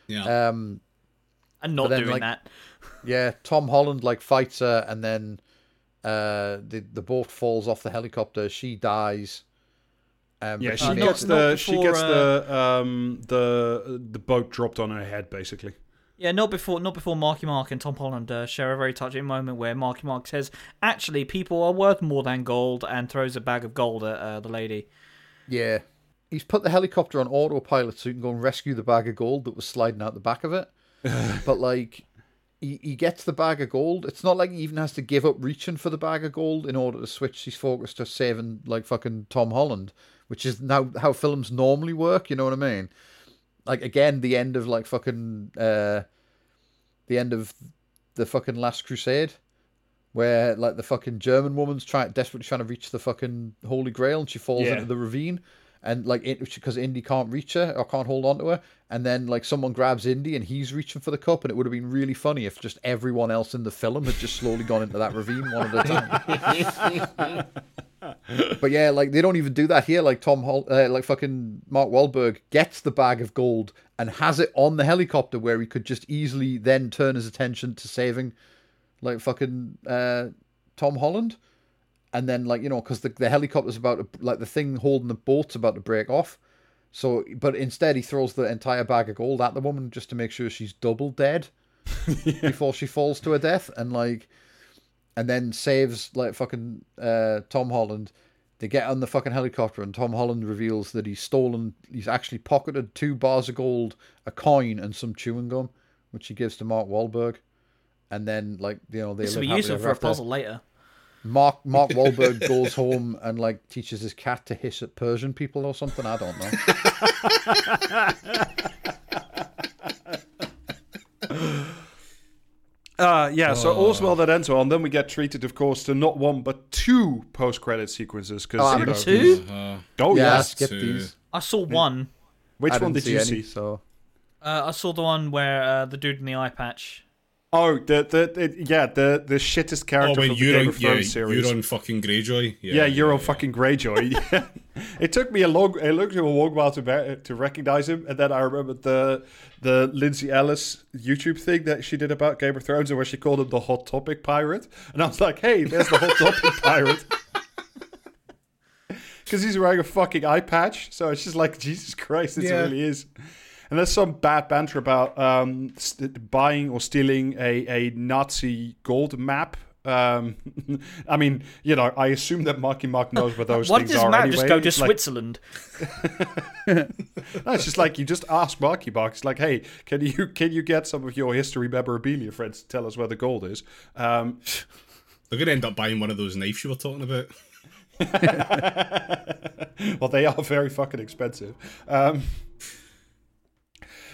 yeah. Um And not But then, doing like, that. yeah, Tom Holland like fights her, and then uh, the the boat falls off the helicopter. She dies. Um, yeah. She Uh, makes- not- gets the not she before, gets uh, the um the the boat dropped on her head basically. Yeah, not before not before Marky Mark and Tom Holland uh, share a very touching moment where Marky Mark says, "Actually, people are worth more than gold," and throws a bag of gold at uh, the lady. yeah, he's put the helicopter on autopilot so he can go and rescue the bag of gold that was sliding out the back of it. but like, he he gets the bag of gold. It's not like he even has to give up reaching for the bag of gold in order to switch his focus to saving like fucking Tom Holland, which is now how films normally work. You know what I mean? like again the end of like fucking uh the end of the fucking last crusade where like the fucking german woman's trying desperately trying to reach the fucking holy grail and she falls Yeah. into the ravine and like because indy can't reach her or can't hold on to her and then like someone grabs indy and he's reaching for the cup and it would have been really funny if just everyone else in the film had just slowly gone into that ravine one at a time but yeah, like they don't even do that here. Like Tom, Hol- uh, like fucking Mark Wahlberg gets the bag of gold and has it on the helicopter where he could just easily then turn his attention to saving, like fucking uh, Tom Holland, and then like you know because the the helicopter's about to like the thing holding the boat's about to break off. So, but instead he throws the entire bag of gold at the woman just to make sure she's double dead before she falls to her death, and like and then saves like fucking uh, Tom Holland. They get on the fucking helicopter, and Tom Holland reveals that he's stolen. He's actually pocketed two bars of gold, a coin, and some chewing gum, which he gives to Mark Wahlberg. And then, like you know, they This will live be happily useful ever for a puzzle later. Mark Mark Wahlberg goes home and like teaches his cat to hiss at Persian people or something. I don't know. Uh, yeah, so all's well that ends well, and then we get treated, of course, to not one but two post-credit sequences. Because Oh, you know, Two? Uh, oh yeah, I yes, skipped two. these. I saw one. which I one didn't did you any, see? So Uh, I saw the one where uh, the dude in the eye patch. Oh, the the, the yeah the the shittest oh, character from the Game of yeah, Thrones series. Euron fucking Greyjoy. Yeah, yeah, Euron fucking Greyjoy. Yeah. it took me a long, it took me a long while to to recognize him, and then I remembered the the Lindsay Ellis YouTube thing that she did about Game of Thrones, and where she called him the Hot Topic pirate, and I was like, hey, there's the Hot Topic pirate. Because he's wearing a fucking eye patch, so it's just like Jesus Christ, it Yeah. really is. And there's some bad banter about um, st- buying or stealing a, a Nazi gold map. Um, I mean, you know, I assume that Marky Mark knows where those Why things does are Matt anyway. just go to It's like- Switzerland? no, it's just like you just ask Marky Mark. It's like, hey, can you can you get some of your history memorabilia friends to tell us where the gold is? Um, They're gonna end up buying one of those knives you were talking about. well, they are very fucking expensive. Um,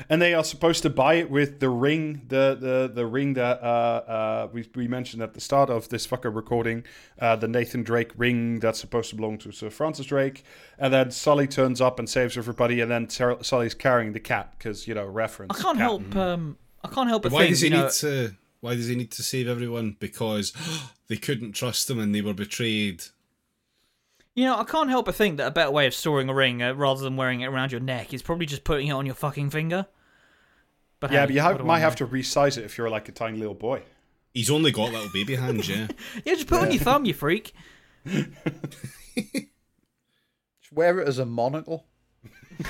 and they are supposed to buy it with the ring, the the, the ring that uh, uh, we, we mentioned at the start of this fucking recording, uh, the Nathan Drake ring that's supposed to belong to Sir Francis Drake. And then Sully turns up and saves everybody, and then Sar- Sully's carrying the cat because you know reference. I can't cat. help. Um, I can't help but Why think. does he you know, need to? Why does he need to save everyone? Because they couldn't trust him and they were betrayed. You know, I can't help but think that a better way of storing a ring, uh, rather than wearing it around your neck, is probably just putting it on your fucking finger. But Yeah, hey, but you have, might know? have to resize it if you're like a tiny little boy. He's only got little baby hands, yeah. Yeah, just put it on your thumb, you freak. just wear it as a monocle. The,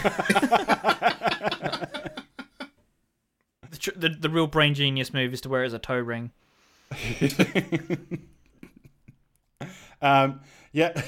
tr- the the real brain genius move is to wear it as a toe ring. Um, yeah,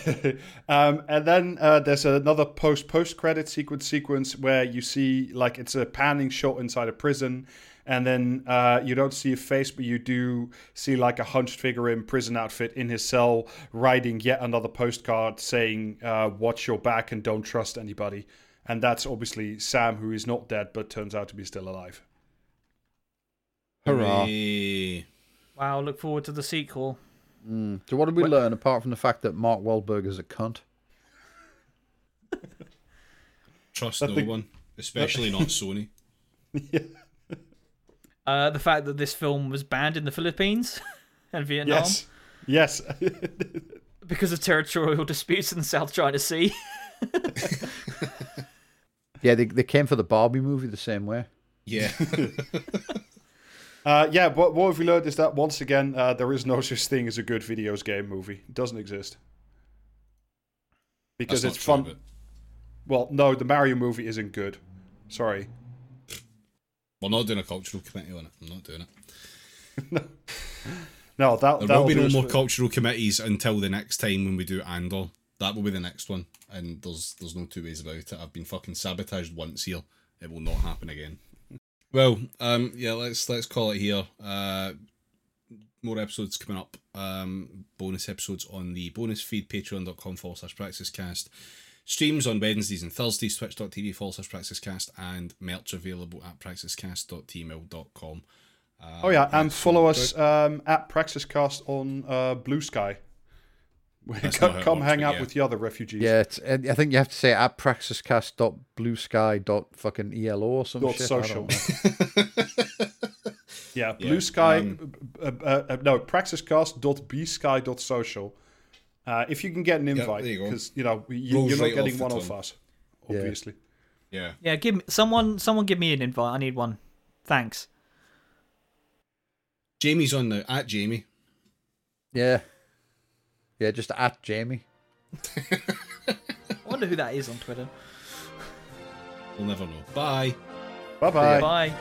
um, and then uh, there's another post post credit sequence sequence where you see like it's a panning shot inside a prison, and then uh, you don't see a face, but you do see like a hunched figure in prison outfit in his cell writing yet another postcard saying uh, "Watch your back and don't trust anybody." And that's obviously Sam, who is not dead but turns out to be still alive. Hurrah. Hooray. Wow, look forward to the sequel. So what did we learn apart from the fact that Mark Wahlberg is a cunt? Trust I no think- one, especially not Sony. Uh, the fact that this film was banned in the Philippines and Vietnam Yes, yes. because of territorial disputes in the South China Sea. Yeah, they they came for the Barbie movie the same way. Yeah. Uh, yeah, but what we learned is that once again, uh, there is no such thing as a good videos game movie. It doesn't exist. Because That's it's fun. true, Well, no, the Mario movie isn't good. Sorry. We're not doing a cultural committee on it. I'm not doing it. No, that There that'll be no more cultural committees until the next time when we do Andor. That will be the next one, and there's there's no two ways about it. I've been fucking sabotaged once here. It will not happen again. Well, um, yeah, let's let's call it here. Uh, more episodes coming up. Um, bonus episodes on the bonus feed, patreon.com forward slash praxiscast. Streams on Wednesdays and Thursdays, twitch.tv forward slash praxiscast, and merch available at praxiscast.teemill.com. Uh, Oh yeah, and follow us um, at Praxiscast on uh, Blue Sky. That's come not how it come hang out yeah. with the other refugees. Yeah, it's, I think you have to say at praxiscast.bluesky.fucking.elo or some Dot shit. I social. don't know. Yeah, Yeah, Blue Sky. um, uh, uh, uh, no, praxiscast.bsky.social. Uh, if you can get an invite, there you because you know you, you're not getting one of tongue. us, obviously. Yeah. Yeah, give me someone. Someone give me an invite. I need one. Thanks. Jamie's on now, at Jamie. Yeah. Yeah, just at Jamie. I wonder who that is on Twitter. We'll never know. Bye. Bye bye. Bye.